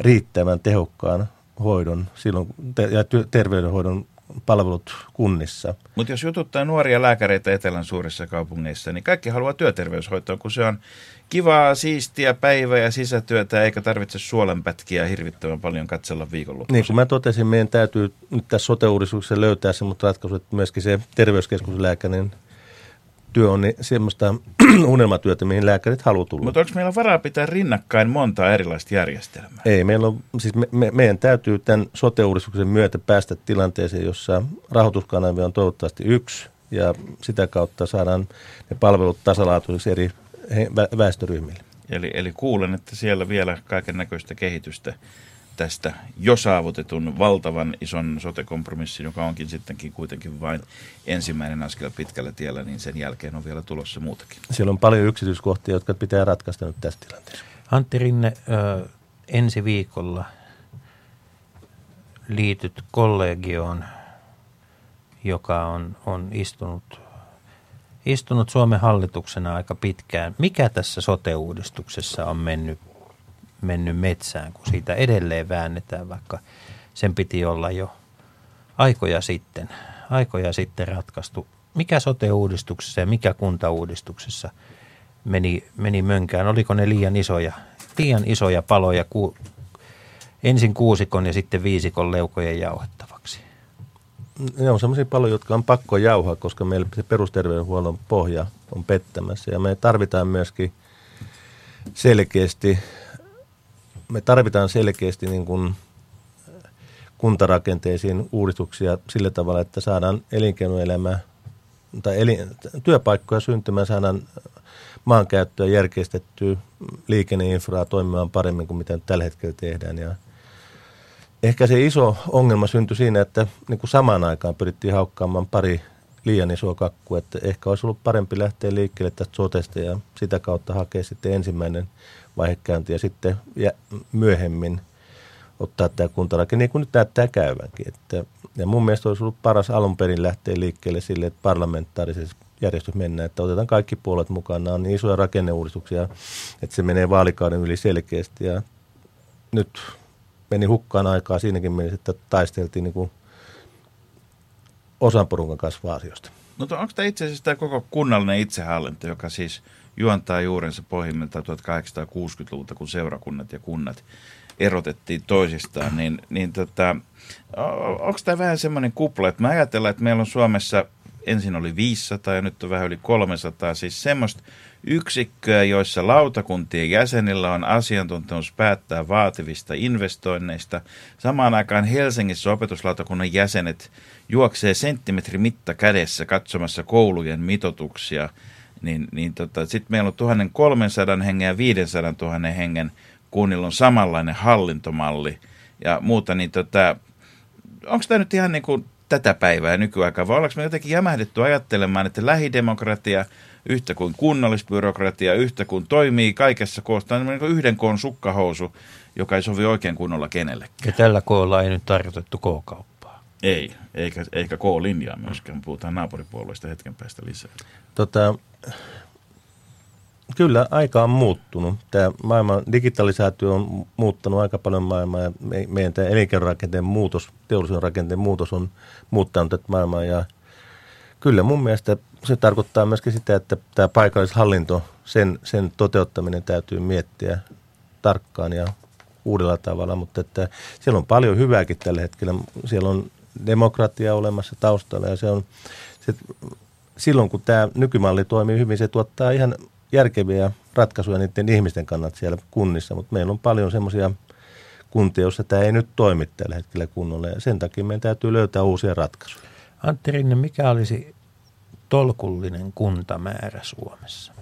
riittävän tehokkaan hoidon silloin, ja terveydenhoidon palvelut kunnissa. Mutta jos jututtaa nuoria lääkäreitä Etelän suurissa kaupungeissa, niin kaikki haluaa työterveyshoitoa, kun se on kivaa, siistiä päivä- ja sisätyötä, eikä tarvitse suolenpätkiä hirvittävän paljon katsella viikonloppuisin. Niin kuin mä totesin, meidän täytyy nyt tässä sote löytää se, mutta ratkaisu, että myöskin se terveyskeskuslääkärin työ on niin semmoista unelmatyötä, mihin lääkärit haluaa tulla. Mutta onko meillä varaa pitää rinnakkain monta erilaista järjestelmää? Ei, meillä on, siis me, me, meidän täytyy tämän sote-uudistuksen myötä päästä tilanteeseen, jossa rahoituskanavia on toivottavasti yksi, ja sitä kautta saadaan ne palvelut tasalaatuisiksi eri väestöryhmille. Eli, eli kuulen, että siellä vielä kaiken näköistä kehitystä tästä jo saavutetun valtavan ison sote-kompromissin, joka onkin sittenkin kuitenkin vain ensimmäinen askel pitkällä tiellä, niin sen jälkeen on vielä tulossa muutakin. Siellä on paljon yksityiskohtia, jotka pitää ratkaista nyt tässä tilanteessa. Antti Rinne, ö, ensi viikolla liityt kollegioon, joka on, on istunut, istunut Suomen hallituksena aika pitkään. Mikä tässä sote-uudistuksessa on mennyt mennyt metsään, kun siitä edelleen väännetään, vaikka sen piti olla jo aikoja sitten, aikoja sitten ratkaistu. Mikä sote-uudistuksessa ja mikä kuntauudistuksessa meni, meni mönkään? Oliko ne liian isoja, liian isoja paloja ku, ensin kuusikon ja sitten viisikon leukojen jauhettavaksi? Ne on sellaisia paloja, jotka on pakko jauhaa, koska meillä se perusterveydenhuollon pohja on pettämässä. Ja me tarvitaan myöskin selkeästi me tarvitaan selkeästi niin kuin kuntarakenteisiin uudistuksia sillä tavalla, että saadaan elinkeinoelämä tai eli, työpaikkoja syntymään, saadaan maankäyttöä järkeistettyä, liikenneinfraa toimimaan paremmin kuin mitä tällä hetkellä tehdään. Ja ehkä se iso ongelma syntyi siinä, että niin kuin samaan aikaan pyrittiin haukkaamaan pari liian isoa kakkua, että ehkä olisi ollut parempi lähteä liikkeelle tästä sotesta ja sitä kautta hakea sitten ensimmäinen vaihekäynti ja sitten ja myöhemmin ottaa tämä kuntarake, niin kuin nyt näyttää käyvänkin. Että, ja mun mielestä olisi ollut paras alun perin lähteä liikkeelle sille, että parlamentaarisessa järjestys mennään, että otetaan kaikki puolet mukaan. Nämä on niin isoja rakenneuudistuksia, että se menee vaalikauden yli selkeästi. Ja nyt meni hukkaan aikaa siinäkin mielessä, että taisteltiin niin kuin osan porukan kanssa asioista. No onko tämä itse asiassa tämä koko kunnallinen itsehallinto, joka siis – juontaa juurensa pohjimmiltaan 1860-luvulta, kun seurakunnat ja kunnat erotettiin toisistaan, niin, niin tota, onko tämä vähän semmoinen kupla, että me ajatellaan, että meillä on Suomessa ensin oli 500 ja nyt on vähän yli 300, siis semmoista yksikköä, joissa lautakuntien jäsenillä on asiantuntemus päättää vaativista investoinneista. Samaan aikaan Helsingissä opetuslautakunnan jäsenet juoksee senttimetri mitta kädessä katsomassa koulujen mitotuksia – niin, niin tota, sitten meillä on 1300 hengen ja 500 000 hengen kunnilla on samanlainen hallintomalli ja muuta, niin tota, onko tämä nyt ihan niin kuin tätä päivää nykyaikaa, vai ollaanko me jotenkin jämähdetty ajattelemaan, että lähidemokratia yhtä kuin kunnallisbyrokratia, yhtä kuin toimii kaikessa koosta, on niin yhden koon sukkahousu, joka ei sovi oikein kunnolla kenellekään. Ja tällä koolla ei nyt tarkoitettu K-kauppaa. Ei, eikä, eikä K-linjaa myöskään. Puhutaan naapuripuolueista hetken päästä lisää. Tota, kyllä aika on muuttunut. Tämä maailman digitalisaatio on muuttanut aika paljon maailmaa ja me, meidän tämä elinkeinorakenteen muutos, teollisuuden rakenteen muutos on muuttanut tätä maailmaa ja kyllä mun mielestä se tarkoittaa myöskin sitä, että tämä paikallishallinto, sen, sen toteuttaminen täytyy miettiä tarkkaan ja uudella tavalla, mutta että siellä on paljon hyvääkin tällä hetkellä. Siellä on demokratia olemassa taustalla ja se on, se, silloin kun tämä nykymalli toimii hyvin, se tuottaa ihan järkeviä ratkaisuja niiden ihmisten kannalta siellä kunnissa, mutta meillä on paljon semmoisia kuntia, joissa tämä ei nyt toimi tällä hetkellä kunnolla ja sen takia meidän täytyy löytää uusia ratkaisuja. Antti Rinne, mikä olisi tolkullinen kuntamäärä Suomessa?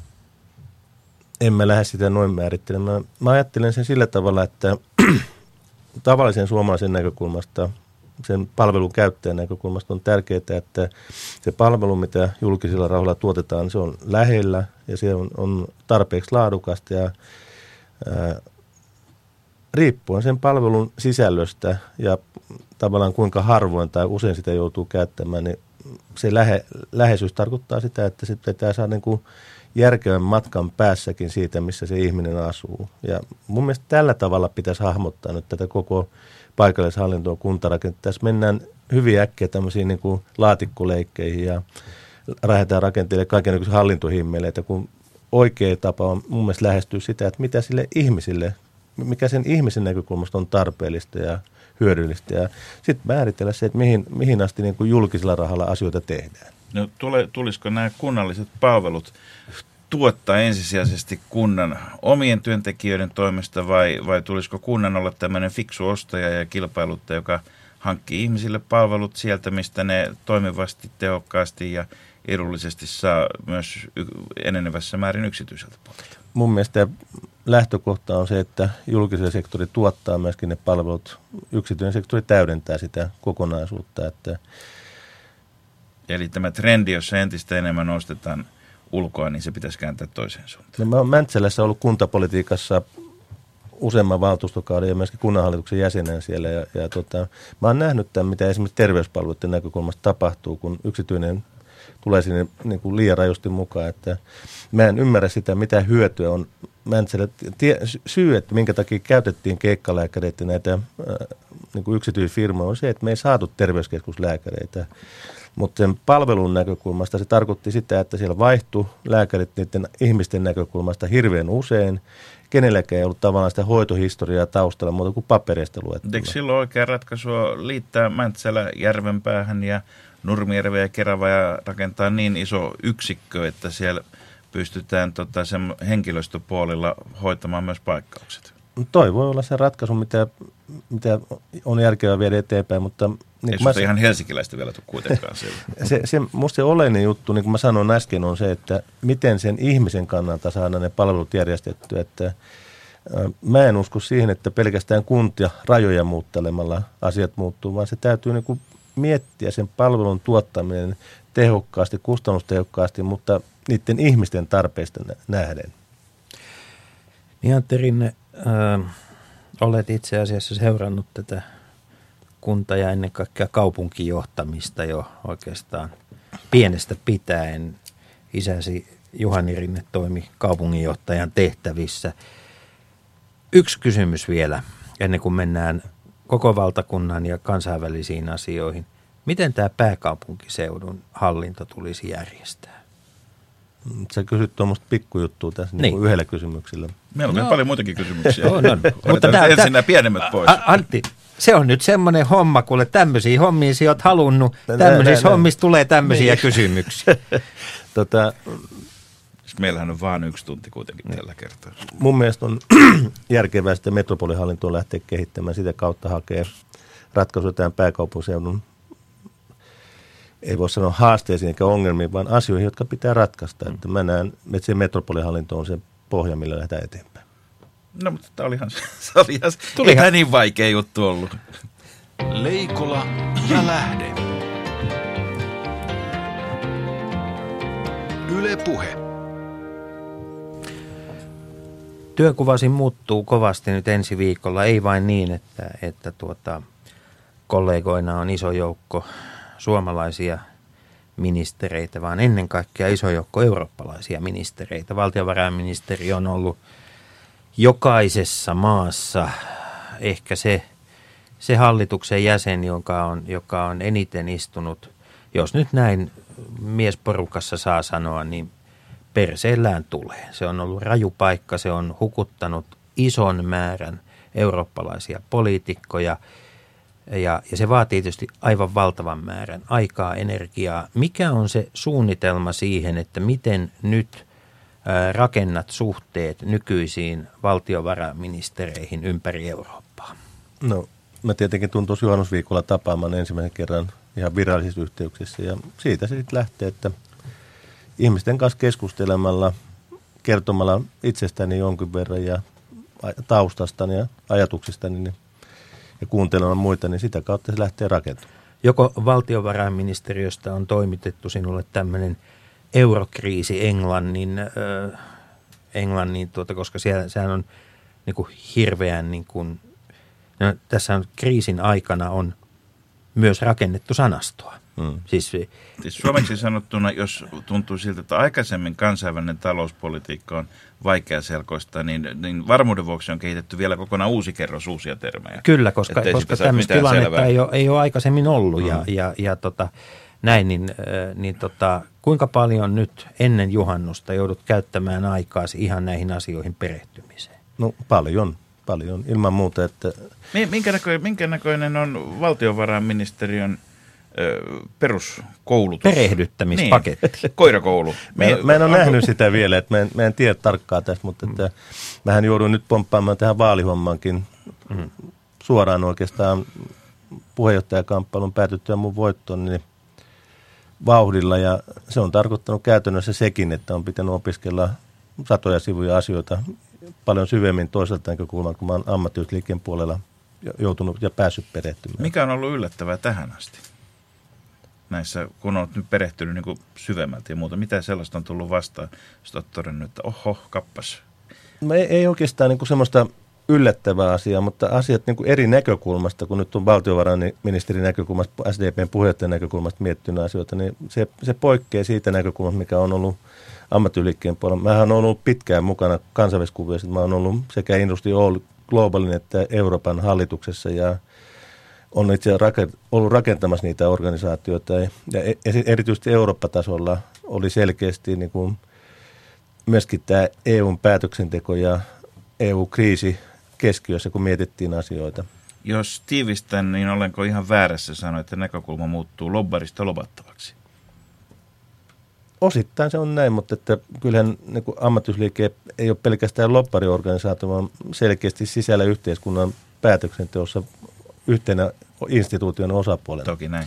En mä lähde sitä noin määrittelemään. Mä ajattelen sen sillä tavalla, että tavallisen suomalaisen näkökulmasta, sen palvelun käyttäjän näkökulmasta on tärkeää, että se palvelu, mitä julkisilla rahoilla tuotetaan, se on lähellä ja se on, on tarpeeksi laadukasta ja ää, riippuen sen palvelun sisällöstä ja tavallaan kuinka harvoin tai usein sitä joutuu käyttämään, niin se lähe, läheisyys tarkoittaa sitä, että se pitää saada niin kuin järkevän matkan päässäkin siitä, missä se ihminen asuu. Ja mun mielestä tällä tavalla pitäisi hahmottaa nyt tätä koko paikallishallintoa kuntarakennetta. Tässä mennään hyvin äkkiä tämmöisiin niin kuin laatikkoleikkeihin ja lähdetään rakentelemaan kaiken hallintohimmeleitä, kun oikea tapa on mun mielestä lähestyä sitä, että mitä sille ihmisille, mikä sen ihmisen näkökulmasta on tarpeellista ja hyödyllistä. Ja sitten määritellä se, että mihin, mihin asti niin kuin julkisella rahalla asioita tehdään. No tule, tulisiko nämä kunnalliset palvelut tuottaa ensisijaisesti kunnan omien työntekijöiden toimesta vai, vai tulisiko kunnan olla tämmöinen fiksu ostaja ja kilpailuttaja, joka hankkii ihmisille palvelut sieltä, mistä ne toimivasti, tehokkaasti ja edullisesti saa myös enenevässä määrin yksityiseltä puolelta? Mun mielestä lähtökohta on se, että julkisen sektori tuottaa myöskin ne palvelut, yksityinen sektori täydentää sitä kokonaisuutta. Että Eli tämä trendi, jossa entistä enemmän ostetaan ulkoa, niin se pitäisi kääntää toiseen suuntaan. No, mä olen Mäntsälässä ollut kuntapolitiikassa useamman valtuustokauden ja myöskin kunnanhallituksen jäsenen siellä. Ja, ja tota, mä oon nähnyt tämän, mitä esimerkiksi terveyspalveluiden näkökulmasta tapahtuu, kun yksityinen tulee sinne niin kuin liian rajusti mukaan. Että mä en ymmärrä sitä, mitä hyötyä on Mäntsälä. Tie, syy, että minkä takia käytettiin keikkalääkäreitä näitä äh, niin kuin yksityisfirmoja on se, että me ei saatu terveyskeskuslääkäreitä. Mutta sen palvelun näkökulmasta se tarkoitti sitä, että siellä vaihtui lääkärit niiden ihmisten näkökulmasta hirveän usein. Kenelläkään ei ollut tavallaan sitä hoitohistoriaa taustalla muuta kuin paperista luettuna. Eikö silloin oikea ratkaisu liittää Mäntsälä järvenpäähän ja Nurmijärve ja Kerava ja rakentaa niin iso yksikkö, että siellä pystytään tota, sen henkilöstöpuolilla hoitamaan myös paikkaukset? Toi voi olla se ratkaisu, mitä, mitä on järkevää viedä eteenpäin, mutta... Niin Ei mä, ihan helsinkiläistä vielä tule kuitenkaan se, se, se, musta se oleellinen juttu, niin kuin mä sanoin äsken, on se, että miten sen ihmisen kannalta saadaan ne palvelut järjestettyä. Että, mä en usko siihen, että pelkästään kuntia rajoja muuttelemalla asiat muuttuu, vaan se täytyy niin kuin miettiä sen palvelun tuottaminen tehokkaasti, kustannustehokkaasti, mutta niiden ihmisten tarpeista nähden. Niin Antti Rinne, äh, olet itse asiassa seurannut tätä kunta- ja ennen kaikkea kaupunkijohtamista jo oikeastaan pienestä pitäen. Isäsi Juhani Rinne toimi kaupunginjohtajan tehtävissä. Yksi kysymys vielä, ennen kuin mennään koko valtakunnan ja kansainvälisiin asioihin. Miten tämä pääkaupunkiseudun hallinto tulisi järjestää? Sä kysyt tuommoista pikkujuttua tässä niin. Niin yhdellä kysymyksellä. Meillä on no. paljon muitakin kysymyksiä. no, no. Mutta tämä, ensin nämä pienemmät pois. A, Antti, se on nyt semmoinen homma, kuule tämmöisiä hommia sä oot halunnut. Tämmöisissä hommissa tulee tämmöisiä niin. kysymyksiä. tota, siis meillähän on vain yksi tunti kuitenkin niin. tällä kertaa. Mun mielestä on järkevää sitä metropolihallintoa lähteä kehittämään. Sitä kautta hakee ratkaisuja tämän pääkaupunkiseudun ei voi sanoa haasteisiin eikä ongelmiin, vaan asioihin, jotka pitää ratkaista. Mm. Että mä näen, että se metropolihallinto on se pohja, millä lähdetään eteenpäin. No, mutta tämä olihan, se oli ihan, Tuli ei ihan- niin vaikea juttu ollut. Leikola ja lähde. Yle Puhe. Työkuvasi muuttuu kovasti nyt ensi viikolla, ei vain niin, että, että tuota, kollegoina on iso joukko suomalaisia ministereitä, vaan ennen kaikkea iso joukko eurooppalaisia ministereitä. Valtiovarainministeri on ollut jokaisessa maassa ehkä se, se hallituksen jäsen, joka on, joka on eniten istunut, jos nyt näin miesporukassa saa sanoa, niin perseellään tulee. Se on ollut raju paikka, se on hukuttanut ison määrän eurooppalaisia poliitikkoja ja, ja se vaatii tietysti aivan valtavan määrän aikaa, energiaa. Mikä on se suunnitelma siihen, että miten nyt rakennat suhteet nykyisiin valtiovarainministereihin ympäri Eurooppaa? No, mä tietenkin tuntuisi juhannusviikolla tapaamaan ensimmäisen kerran ihan virallisissa yhteyksissä ja siitä se sitten lähtee, että ihmisten kanssa keskustelemalla, kertomalla itsestäni jonkin verran ja taustastani ja ajatuksistani niin, ja kuuntelemaan muita, niin sitä kautta se lähtee rakentamaan. Joko valtiovarainministeriöstä on toimitettu sinulle tämmöinen eurokriisi Englannin, äh, Englannin tuota, koska siellä, sehän on niin kuin hirveän, niin kuin, no, tässä on kriisin aikana on myös rakennettu sanastoa. Mm. Siis Siis suomeksi sanottuna, jos tuntuu siltä, että aikaisemmin kansainvälinen talouspolitiikka on vaikeaselkoista, niin, niin varmuuden vuoksi on kehitetty vielä kokonaan uusi kerros uusia termejä. Kyllä, koska, Ettei koska tämmöistä tilannetta selvää. ei ole, ei ole aikaisemmin ollut mm. ja, ja, ja tota, näin, niin, äh, niin tota, kuinka paljon nyt ennen juhannusta joudut käyttämään aikaa ihan näihin asioihin perehtymiseen? No paljon, paljon. Ilman muuta, että Mi- Minkä näköinen, minkä näköinen on valtiovarainministeriön peruskoulutus? Perehdyttämispaketti. Niin, koirakoulu. Mä en, mä en ole nähnyt sitä vielä, että mä en, mä en tiedä tarkkaa tästä, mutta että mähän joudun nyt pomppaamaan tähän vaalihommankin suoraan oikeastaan puheenjohtajakamppailun päätyttyä mun voittoon niin vauhdilla ja se on tarkoittanut käytännössä sekin, että on pitänyt opiskella satoja sivuja asioita paljon syvemmin toiselta näkökulmalta, kun mä oon ammattiyhdysliikkeen puolella joutunut ja päässyt perehtymään. Mikä on ollut yllättävää tähän asti? Näissä, kun olet nyt perehtynyt niin kuin syvemmälti ja muuta. Mitä sellaista on tullut vastaan? Sitten olet todennut, että oho, kappas. No ei, ei oikeastaan niin kuin semmoista yllättävää asiaa, mutta asiat niin kuin eri näkökulmasta, kun nyt on valtiovarainministerin näkökulmasta, SDPn puheenjohtajan näkökulmasta miettinyt asioita, niin se, se poikkeaa siitä näkökulmasta, mikä on ollut ammattiyliikkeen puolella. Mähän olen ollut pitkään mukana kansainväliskuvioissa. Mä olen ollut sekä Industry All Globalin että Euroopan hallituksessa ja on itse ollut rakentamassa niitä organisaatioita. Ja e- erityisesti Eurooppa-tasolla oli selkeästi niin kuin myöskin tämä EUn päätöksenteko ja EU-kriisi keskiössä, kun mietittiin asioita. Jos tiivistän, niin olenko ihan väärässä sanoa, että näkökulma muuttuu lobbarista lobattavaksi? Osittain se on näin, mutta että kyllähän niin ammattiyhdysliike ei ole pelkästään loppariorganisaatio, vaan selkeästi sisällä yhteiskunnan päätöksenteossa yhtenä instituution osapuolena. Toki näin.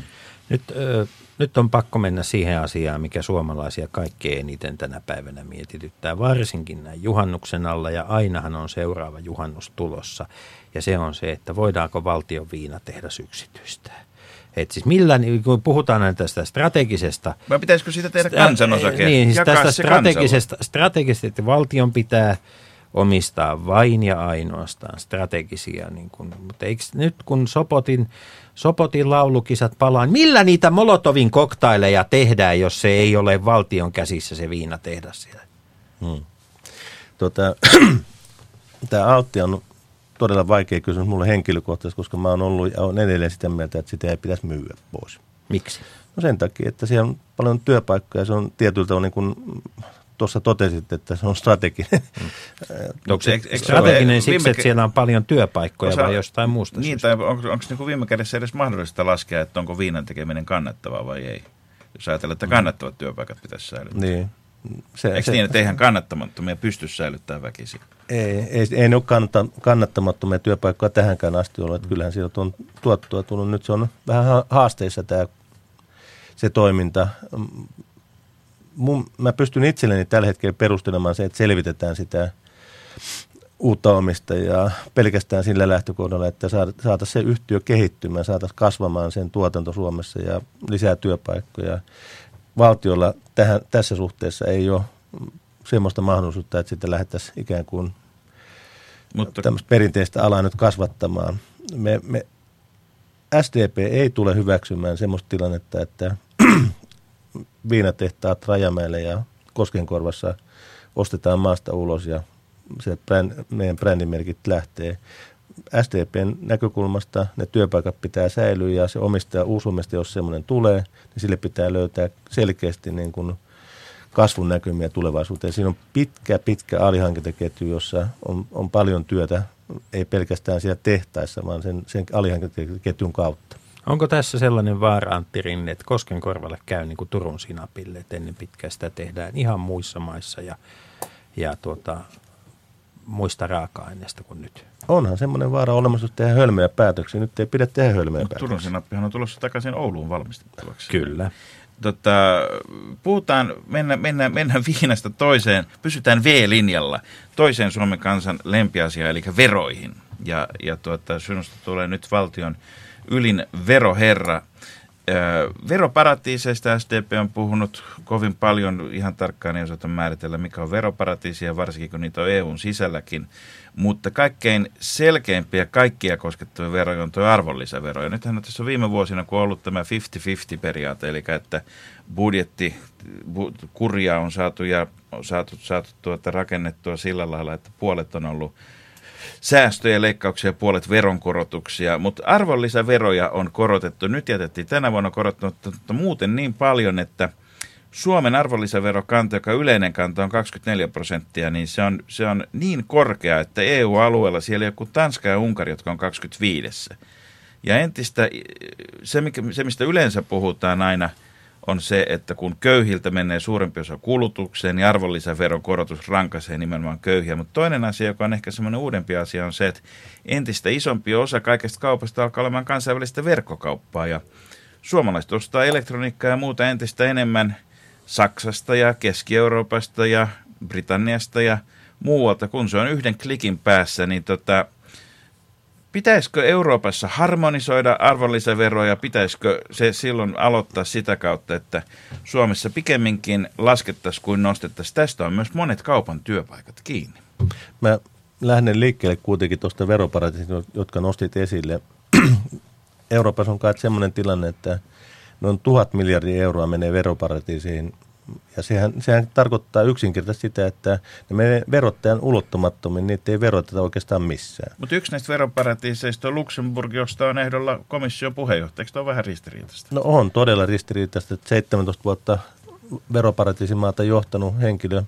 Nyt, ö, nyt on pakko mennä siihen asiaan, mikä suomalaisia kaikkein eniten tänä päivänä mietityttää, varsinkin näin juhannuksen alla, ja ainahan on seuraava juhannus tulossa, ja se on se, että voidaanko valtion viinatehdas yksityistää. Et siis millä, kun puhutaan aina tästä strategisesta... Vai pitäisikö siitä tehdä kansanosake? Niin, siis tästä strategisesta, strategisesta, että valtion pitää omistaa vain ja ainoastaan strategisia, niin kun, mutta eikö nyt kun Sopotin, Sopotin laulukisat palaa, millä niitä Molotovin koktaileja tehdään, jos se ei ole valtion käsissä se viinatehdas siellä? Hmm. Tota, Tämä altti on todella vaikea kysymys mulle henkilökohtaisesti, koska mä oon ollut ja on edelleen sitä mieltä, että sitä ei pitäisi myyä pois. Miksi? No sen takia, että siellä on paljon työpaikkoja, se on tietyllä tavalla niin kuin tuossa totesit, että se on strateginen. Mm. Onko se Eikö- se strateginen ole- siksi, viime että siellä on paljon työpaikkoja Osa- vai jostain muusta Niin, syystä? tai onko, onko niin viime kädessä edes mahdollista laskea, että onko viinan tekeminen kannattavaa vai ei? Jos ajatellaan, että kannattavat työpaikat pitäisi säilyttää. niin. Se, Eikö niin, että eihän kannattamattomia pysty säilyttämään väkisin? Ei, ei, ei ne ole kannatta, kannattamattomia työpaikkoja tähänkään asti ollut. Että kyllähän sieltä on tuottoa tullut. Nyt se on vähän ha- haasteissa tämä, se toiminta. Mun, mä pystyn itselleni tällä hetkellä perustelemaan se, että selvitetään sitä uutta omistajaa pelkästään sillä lähtökohdalla, että saataisiin se yhtiö kehittymään, saataisiin kasvamaan sen tuotanto Suomessa ja lisää työpaikkoja. Valtiolla tähän, tässä suhteessa ei ole semmoista mahdollisuutta, että sitten lähdettäisiin ikään kuin Mutta... tämmöistä perinteistä alaa nyt kasvattamaan. Me, me, SDP ei tule hyväksymään semmoista tilannetta, että viinatehtaat Rajamäelle ja Koskenkorvassa ostetaan maasta ulos ja se bränd, meidän brändimerkit lähtee. SDPn näkökulmasta ne työpaikat pitää säilyä ja se omistaja, uusi omistaja, jos semmoinen tulee, niin sille pitää löytää selkeästi niin kuin kasvun näkymiä tulevaisuuteen. Siinä on pitkä, pitkä alihankintaketju, jossa on, on paljon työtä, ei pelkästään siellä tehtaissa, vaan sen, sen alihankintaketjun kautta. Onko tässä sellainen vaara, Antti Rinne, että Koskenkorvalle käy niin kuin Turun sinapille, että ennen pitkään sitä tehdään ihan muissa maissa ja, ja tuota, muista raaka-aineista kuin nyt? Onhan semmoinen vaara olemassa, että tehdään hölmöjä päätöksiä. Nyt ei pidä tehdä hölmöjä Mut päätöksiä. Turun sinappihan on tulossa takaisin Ouluun valmistettavaksi. Kyllä. Tota, puhutaan, mennään, mennään, mennään viinasta toiseen, pysytään V-linjalla, toiseen Suomen kansan lempiasiaan, eli veroihin. Ja, ja tuota, sinusta tulee nyt valtion ylin veroherra. Veroparatiiseista SDP on puhunut kovin paljon, ihan tarkkaan ei osata määritellä, mikä on veroparatiisia, varsinkin kun niitä on EUn sisälläkin. Mutta kaikkein selkeimpiä kaikkia koskettavia veroja on tuo arvonlisävero. Ja nythän on tässä viime vuosina, kun on ollut tämä 50-50-periaate, eli että budjetti, bu, kuria on saatu ja saatu, saatu tuota rakennettua sillä lailla, että puolet on ollut säästöjä, leikkauksia puolet veronkorotuksia, mutta arvonlisäveroja on korotettu. Nyt jätettiin tänä vuonna korottanut, mutta muuten niin paljon, että Suomen arvonlisäverokanta, joka yleinen kanta on 24 prosenttia, niin se on, se on niin korkea, että EU-alueella siellä joku Tanska ja Unkari, jotka on 25. Ja entistä, se, mikä, se mistä yleensä puhutaan aina – on se, että kun köyhiltä menee suurempi osa kulutukseen, niin arvonlisäveron korotus rankaisee nimenomaan köyhiä. Mutta toinen asia, joka on ehkä semmoinen uudempi asia, on se, että entistä isompi osa kaikesta kaupasta alkaa olemaan kansainvälistä verkkokauppaa. Ja suomalaiset ostaa elektroniikkaa ja muuta entistä enemmän Saksasta ja Keski-Euroopasta ja Britanniasta ja muualta. Kun se on yhden klikin päässä, niin tota, Pitäisikö Euroopassa harmonisoida arvonlisäveroja, pitäisikö se silloin aloittaa sitä kautta, että Suomessa pikemminkin laskettaisiin kuin nostettaisiin. Tästä on myös monet kaupan työpaikat kiinni. Mä lähden liikkeelle kuitenkin tuosta veroparatiisista, jotka nostit esille. Euroopassa on kai semmoinen tilanne, että noin tuhat miljardia euroa menee veroparatiisiin ja sehän, sehän tarkoittaa yksinkertaisesti sitä, että ne menee verottajan ulottumattomiin, niitä ei veroteta oikeastaan missään. Mutta yksi näistä veroparatiiseista on Luxemburg, josta on ehdolla komission puheenjohtaja. Eikö on vähän ristiriitaista? No on todella ristiriitaista, että 17 vuotta veroparatiisimaata johtanut henkilö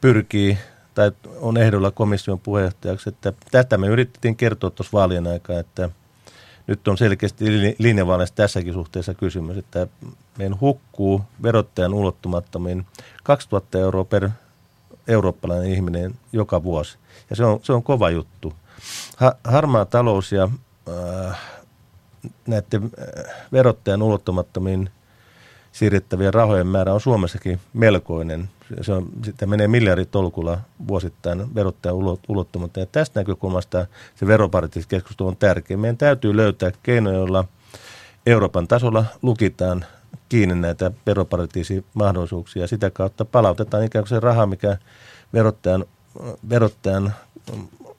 pyrkii tai on ehdolla komission puheenjohtajaksi. Että tätä me yritettiin kertoa tuossa vaalien aikaa, että – nyt on selkeästi linjavaaleissa tässäkin suhteessa kysymys, että meidän hukkuu verottajan ulottumattomiin 2000 euroa per eurooppalainen ihminen joka vuosi. Ja se on, se on kova juttu. Ha, harmaa talous ja äh, näiden äh, verottajan ulottumattomiin siirrettävien rahojen määrä on Suomessakin melkoinen. Se on, sitä menee miljarditolkulla vuosittain verottajan ulottumatta. Ja tästä näkökulmasta se veropartiiskeskustelu on tärkeä. Meidän täytyy löytää keinoja, joilla Euroopan tasolla lukitaan kiinni näitä veroparatiisimahdollisuuksia. Sitä kautta palautetaan ikään kuin se raha, mikä verottajan, verottajan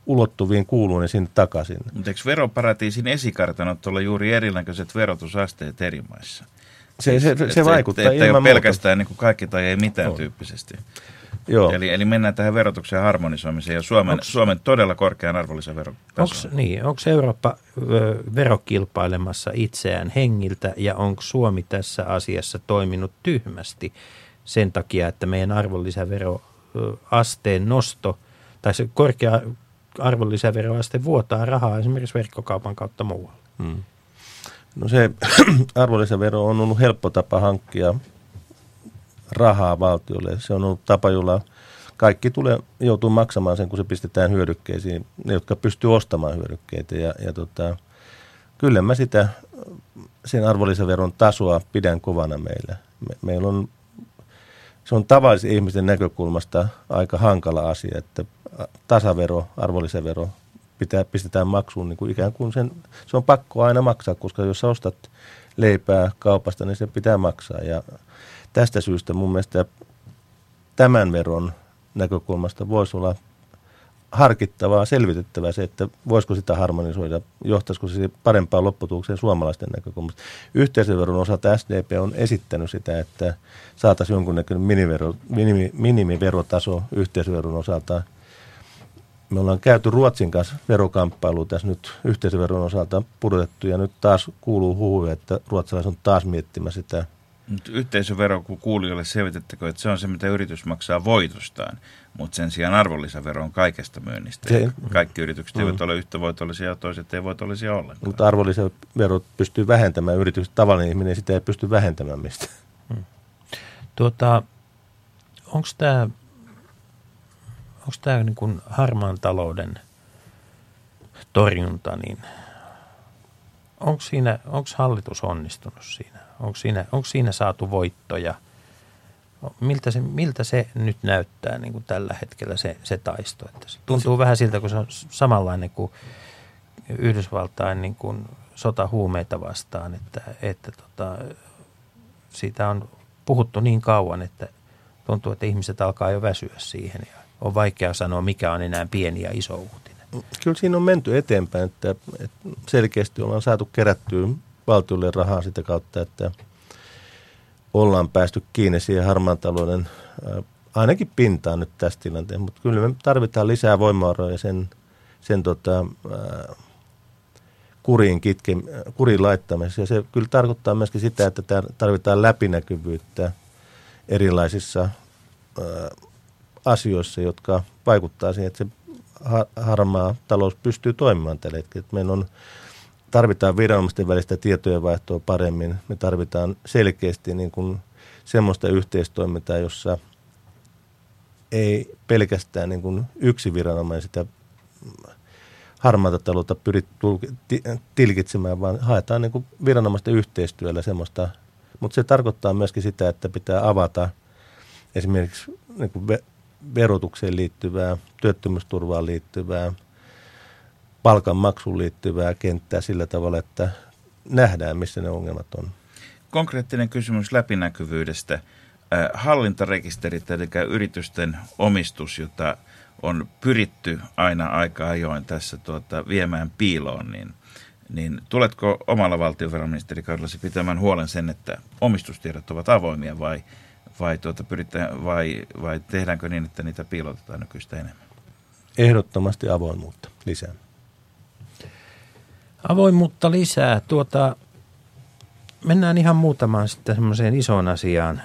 ulottuviin kuuluu, niin sinne takaisin. Mutta eikö veroparatiisin esikartanot olla juuri erinäköiset verotusasteet eri maissa? Se, se, se, se vaikuttaa että, ei ole pelkästään niin kuin kaikki tai ei mitään on. tyyppisesti. Joo. Eli, eli mennään tähän verotuksen harmonisoimiseen ja Suomen, onks, Suomen todella korkean arvonlisäveron Onko niin, Eurooppa ö, verokilpailemassa itseään hengiltä ja onko Suomi tässä asiassa toiminut tyhmästi sen takia, että meidän arvonlisäveroasteen nosto tai se korkea arvonlisäveroaste vuotaa rahaa esimerkiksi verkkokaupan kautta muualla? Hmm. No se arvonlisävero on ollut helppo tapa hankkia rahaa valtiolle. Se on ollut tapa, jolla kaikki tulee, joutuu maksamaan sen, kun se pistetään hyödykkeisiin, ne, jotka pystyy ostamaan hyödykkeitä. Ja, ja tota, kyllä mä sitä sen arvonlisäveron tasoa pidän kovana meillä. Me, meillä on, se on tavallisen ihmisten näkökulmasta aika hankala asia, että tasavero, arvonlisävero pitää, pistetään maksuun niin kuin ikään kuin sen, se on pakko aina maksaa, koska jos sä ostat leipää kaupasta, niin se pitää maksaa. Ja tästä syystä mun mielestä tämän veron näkökulmasta voisi olla harkittavaa, selvitettävää se, että voisiko sitä harmonisoida, johtaisiko se parempaan lopputulokseen suomalaisten näkökulmasta. Yhteisöveron osalta SDP on esittänyt sitä, että saataisiin jonkunnäköinen minimivero, minimi, minimiverotaso yhteisöveron osalta. Me ollaan käyty Ruotsin kanssa verokamppailu tässä nyt yhteisöveron osalta pudotettu ja nyt taas kuuluu huhu, että ruotsalaiset on taas miettimässä sitä mutta yhteisövero, kun kuulijoille selvitettekö, että se on se, mitä yritys maksaa voitostaan, mutta sen sijaan arvonlisävero on kaikesta myynnistä. Se, Kaikki yritykset mm. eivät ole yhtä voitollisia ja toiset eivät voitollisia ollenkaan. Mutta arvonlisävero pystyy vähentämään yritykset, tavallinen ihminen sitä ei pysty vähentämään mistä. Hmm. Tuota, onko tämä onko tämä niin harmaan talouden torjunta, niin onko, siinä, onko hallitus onnistunut siinä? Onko siinä, onko siinä saatu voittoja? Miltä se, miltä se nyt näyttää niin kuin tällä hetkellä se, se taisto? Että se tuntuu vähän siltä, kun se on samanlainen kuin Yhdysvaltain niin kuin sota huumeita vastaan, että, että tota, siitä on puhuttu niin kauan, että tuntuu, että ihmiset alkaa jo väsyä siihen ja on vaikea sanoa, mikä on enää pieni ja iso uutinen. Kyllä siinä on menty eteenpäin, että, selkeästi ollaan saatu kerättyä valtiolle rahaa sitä kautta, että ollaan päästy kiinni siihen harmaan talouden ainakin pintaan nyt tässä tilanteessa, mutta kyllä me tarvitaan lisää voimavaroja sen, sen tota, kuriin, kitke, kuriin laittamisessa. Ja se kyllä tarkoittaa myöskin sitä, että tarvitaan läpinäkyvyyttä erilaisissa ää, asioissa, jotka vaikuttaa siihen, että se harmaa talous pystyy toimimaan tällä hetkellä. Meillä on tarvitaan viranomaisten välistä tietojenvaihtoa paremmin. Me tarvitaan selkeästi niin kuin semmoista yhteistoimintaa, jossa ei pelkästään niin kuin yksi viranomainen sitä harmaata taloutta pyri tilkitsemään, vaan haetaan niin kuin viranomaisten yhteistyöllä semmoista. Mutta se tarkoittaa myöskin sitä, että pitää avata esimerkiksi niin kuin verotukseen liittyvää, työttömyysturvaan liittyvää, palkanmaksuun liittyvää kenttää sillä tavalla, että nähdään, missä ne ongelmat on. Konkreettinen kysymys läpinäkyvyydestä. Hallintarekisterit, eli yritysten omistus, jota on pyritty aina aika ajoin tässä tuota, viemään piiloon, niin, niin tuletko omalla valtiovarainministerikaudellasi pitämään huolen sen, että omistustiedot ovat avoimia vai, vai, tuota, pyritään, vai, vai tehdäänkö niin, että niitä piilotetaan nykyistä enemmän? Ehdottomasti avoimuutta lisää. Avoimuutta lisää. Tuota, mennään ihan muutamaan sitten semmoiseen isoon asiaan.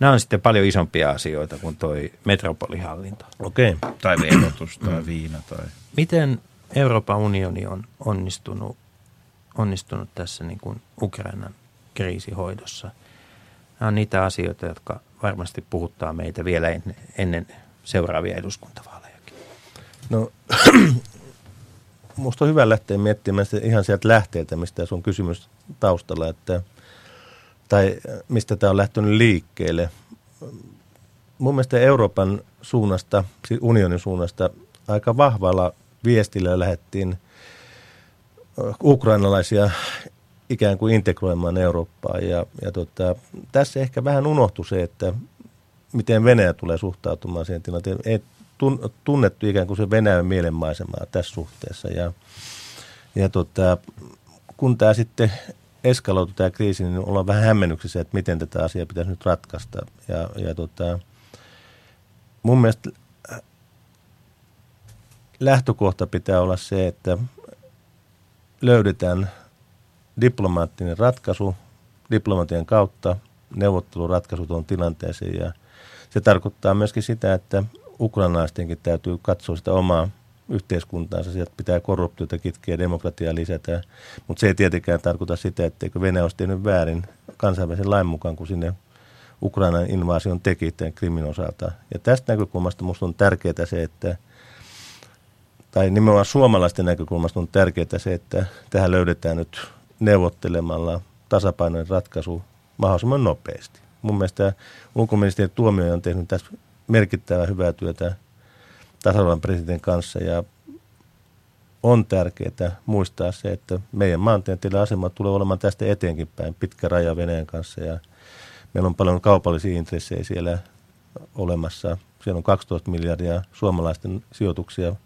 Nämä on sitten paljon isompia asioita kuin toi metropolihallinto. Okei. Okay. Tai verotus tai viina tai... Miten Euroopan unioni on onnistunut, onnistunut tässä niin kuin Ukrainan kriisihoidossa? Nämä on niitä asioita, jotka varmasti puhuttaa meitä vielä ennen, seuraavia eduskuntavaalejakin. No musta on hyvä lähteä miettimään ihan sieltä lähteeltä, mistä sun kysymys taustalla, että, tai mistä tämä on lähtenyt liikkeelle. Mun mielestä Euroopan suunnasta, siis unionin suunnasta, aika vahvalla viestillä lähdettiin ukrainalaisia ikään kuin integroimaan Eurooppaan. Ja, ja tota, tässä ehkä vähän unohtui se, että miten Venäjä tulee suhtautumaan siihen tilanteeseen. Ei tunnettu ikään kuin se Venäjän mielenmaisemaa tässä suhteessa. Ja, ja tota, kun tämä sitten eskaloitu tämä kriisi, niin ollaan vähän hämmennyksissä, että miten tätä asiaa pitäisi nyt ratkaista. Ja, ja tota, mun mielestä lähtökohta pitää olla se, että löydetään diplomaattinen ratkaisu diplomatian kautta neuvotteluratkaisu tuon tilanteeseen ja se tarkoittaa myöskin sitä, että ukrainalaistenkin täytyy katsoa sitä omaa yhteiskuntaansa. Sieltä pitää korruptiota kitkeä demokratiaa lisätä. Mutta se ei tietenkään tarkoita sitä, etteikö Venäjä olisi tehnyt väärin kansainvälisen lain mukaan, kun sinne Ukrainan invaasion teki tämän Krimin osalta. Ja tästä näkökulmasta minusta on tärkeää se, että tai nimenomaan suomalaisten näkökulmasta on tärkeää se, että tähän löydetään nyt neuvottelemalla tasapainoinen ratkaisu mahdollisimman nopeasti. Mun mielestä ulkoministeri Tuomio on tehnyt tässä merkittävää hyvää työtä tasavallan presidentin kanssa ja on tärkeää muistaa se, että meidän maantieteellinen asema tulee olemaan tästä eteenkin päin pitkä raja Venäjän kanssa ja meillä on paljon kaupallisia intressejä siellä olemassa. Siellä on 12 miljardia suomalaisten sijoituksia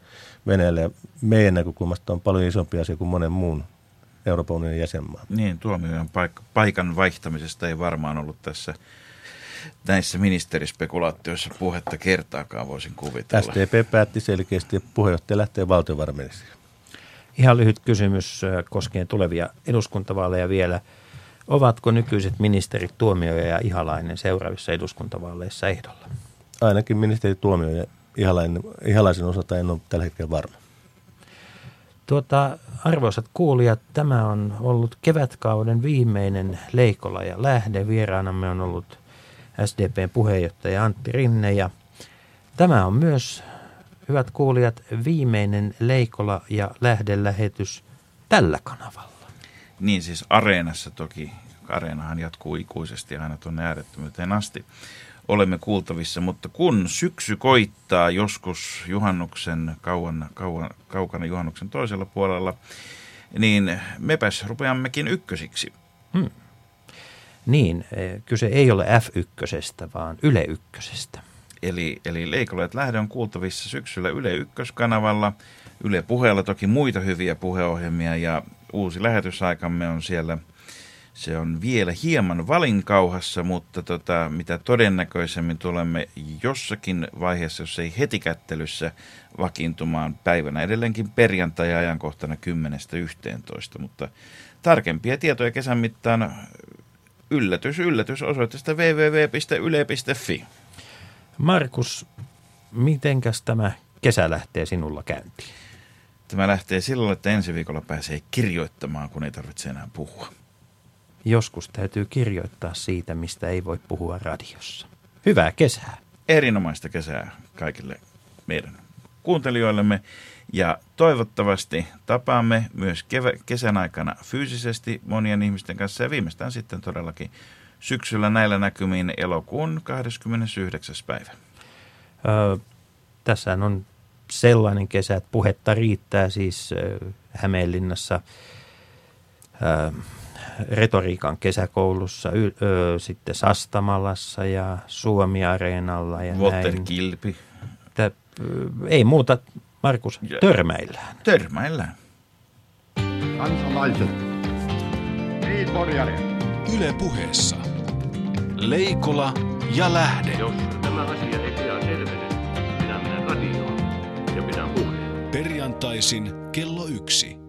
Venäjälle. Meidän näkökulmasta on paljon isompi asia kuin monen muun Euroopan unionin jäsenmaan. Niin, tuomioon paik- paikan vaihtamisesta ei varmaan ollut tässä näissä ministerispekulaatioissa puhetta kertaakaan, voisin kuvitella. SDP päätti selkeästi, että puheenjohtaja lähtee valtiovarainministeriöön. Ihan lyhyt kysymys koskien tulevia eduskuntavaaleja vielä. Ovatko nykyiset ministerit Tuomioja ja Ihalainen seuraavissa eduskuntavaaleissa ehdolla? Ainakin ministeri Tuomio ja Ihalainen, Ihalaisen osalta en ole tällä hetkellä varma. Tuota, arvoisat kuulijat, tämä on ollut kevätkauden viimeinen Leikola ja Lähde. Vieraanamme on ollut SDPn puheenjohtaja Antti Rinne ja tämä on myös, hyvät kuulijat, viimeinen Leikola ja Lähde-lähetys tällä kanavalla. Niin siis Areenassa toki, Areenahan jatkuu ikuisesti aina tuonne äärettömyyteen asti. Olemme kuultavissa, mutta kun syksy koittaa joskus juhannuksen, kauan, kauan, kaukana juhannuksen toisella puolella, niin mepäs rupeammekin ykkösiksi. Hmm. Niin, eh, kyse ei ole F1, vaan Yle Ykkösestä. Eli, eli Leikoleet lähde on kuultavissa syksyllä Yle Ykköskanavalla. Yle puheella toki muita hyviä puheohjelmia ja uusi lähetysaikamme on siellä. Se on vielä hieman valinkauhassa, mutta tota, mitä todennäköisemmin tulemme jossakin vaiheessa, jos ei heti kättelyssä, vakiintumaan päivänä edelleenkin perjantai-ajankohtana 10.11. Mutta tarkempia tietoja kesän mittaan yllätys, yllätys osoitteesta www.yle.fi. Markus, mitenkäs tämä kesä lähtee sinulla käyntiin? Tämä lähtee sillä että ensi viikolla pääsee kirjoittamaan, kun ei tarvitse enää puhua. Joskus täytyy kirjoittaa siitä, mistä ei voi puhua radiossa. Hyvää kesää. Erinomaista kesää kaikille meidän kuuntelijoillemme. Ja toivottavasti tapaamme myös kevä, kesän aikana fyysisesti monien ihmisten kanssa ja viimeistään sitten todellakin syksyllä näillä näkymiin elokuun 29. päivä. Öö, tässä on sellainen kesä, että puhetta riittää siis ö, Hämeenlinnassa ö, retoriikan kesäkoulussa, y, ö, sitten Sastamalassa ja Suomi-areenalla ja. Kilpi. Tä, ö, ei muuta, Markus, Ja- törmäillään. Törmäillään. Kansalaiset. Niin. Yle puheessa. Leikola ja Lähde. Jos tämä asia ei pian selvene, minä menen radioon ja pidän puheen. Perjantaisin kello yksi.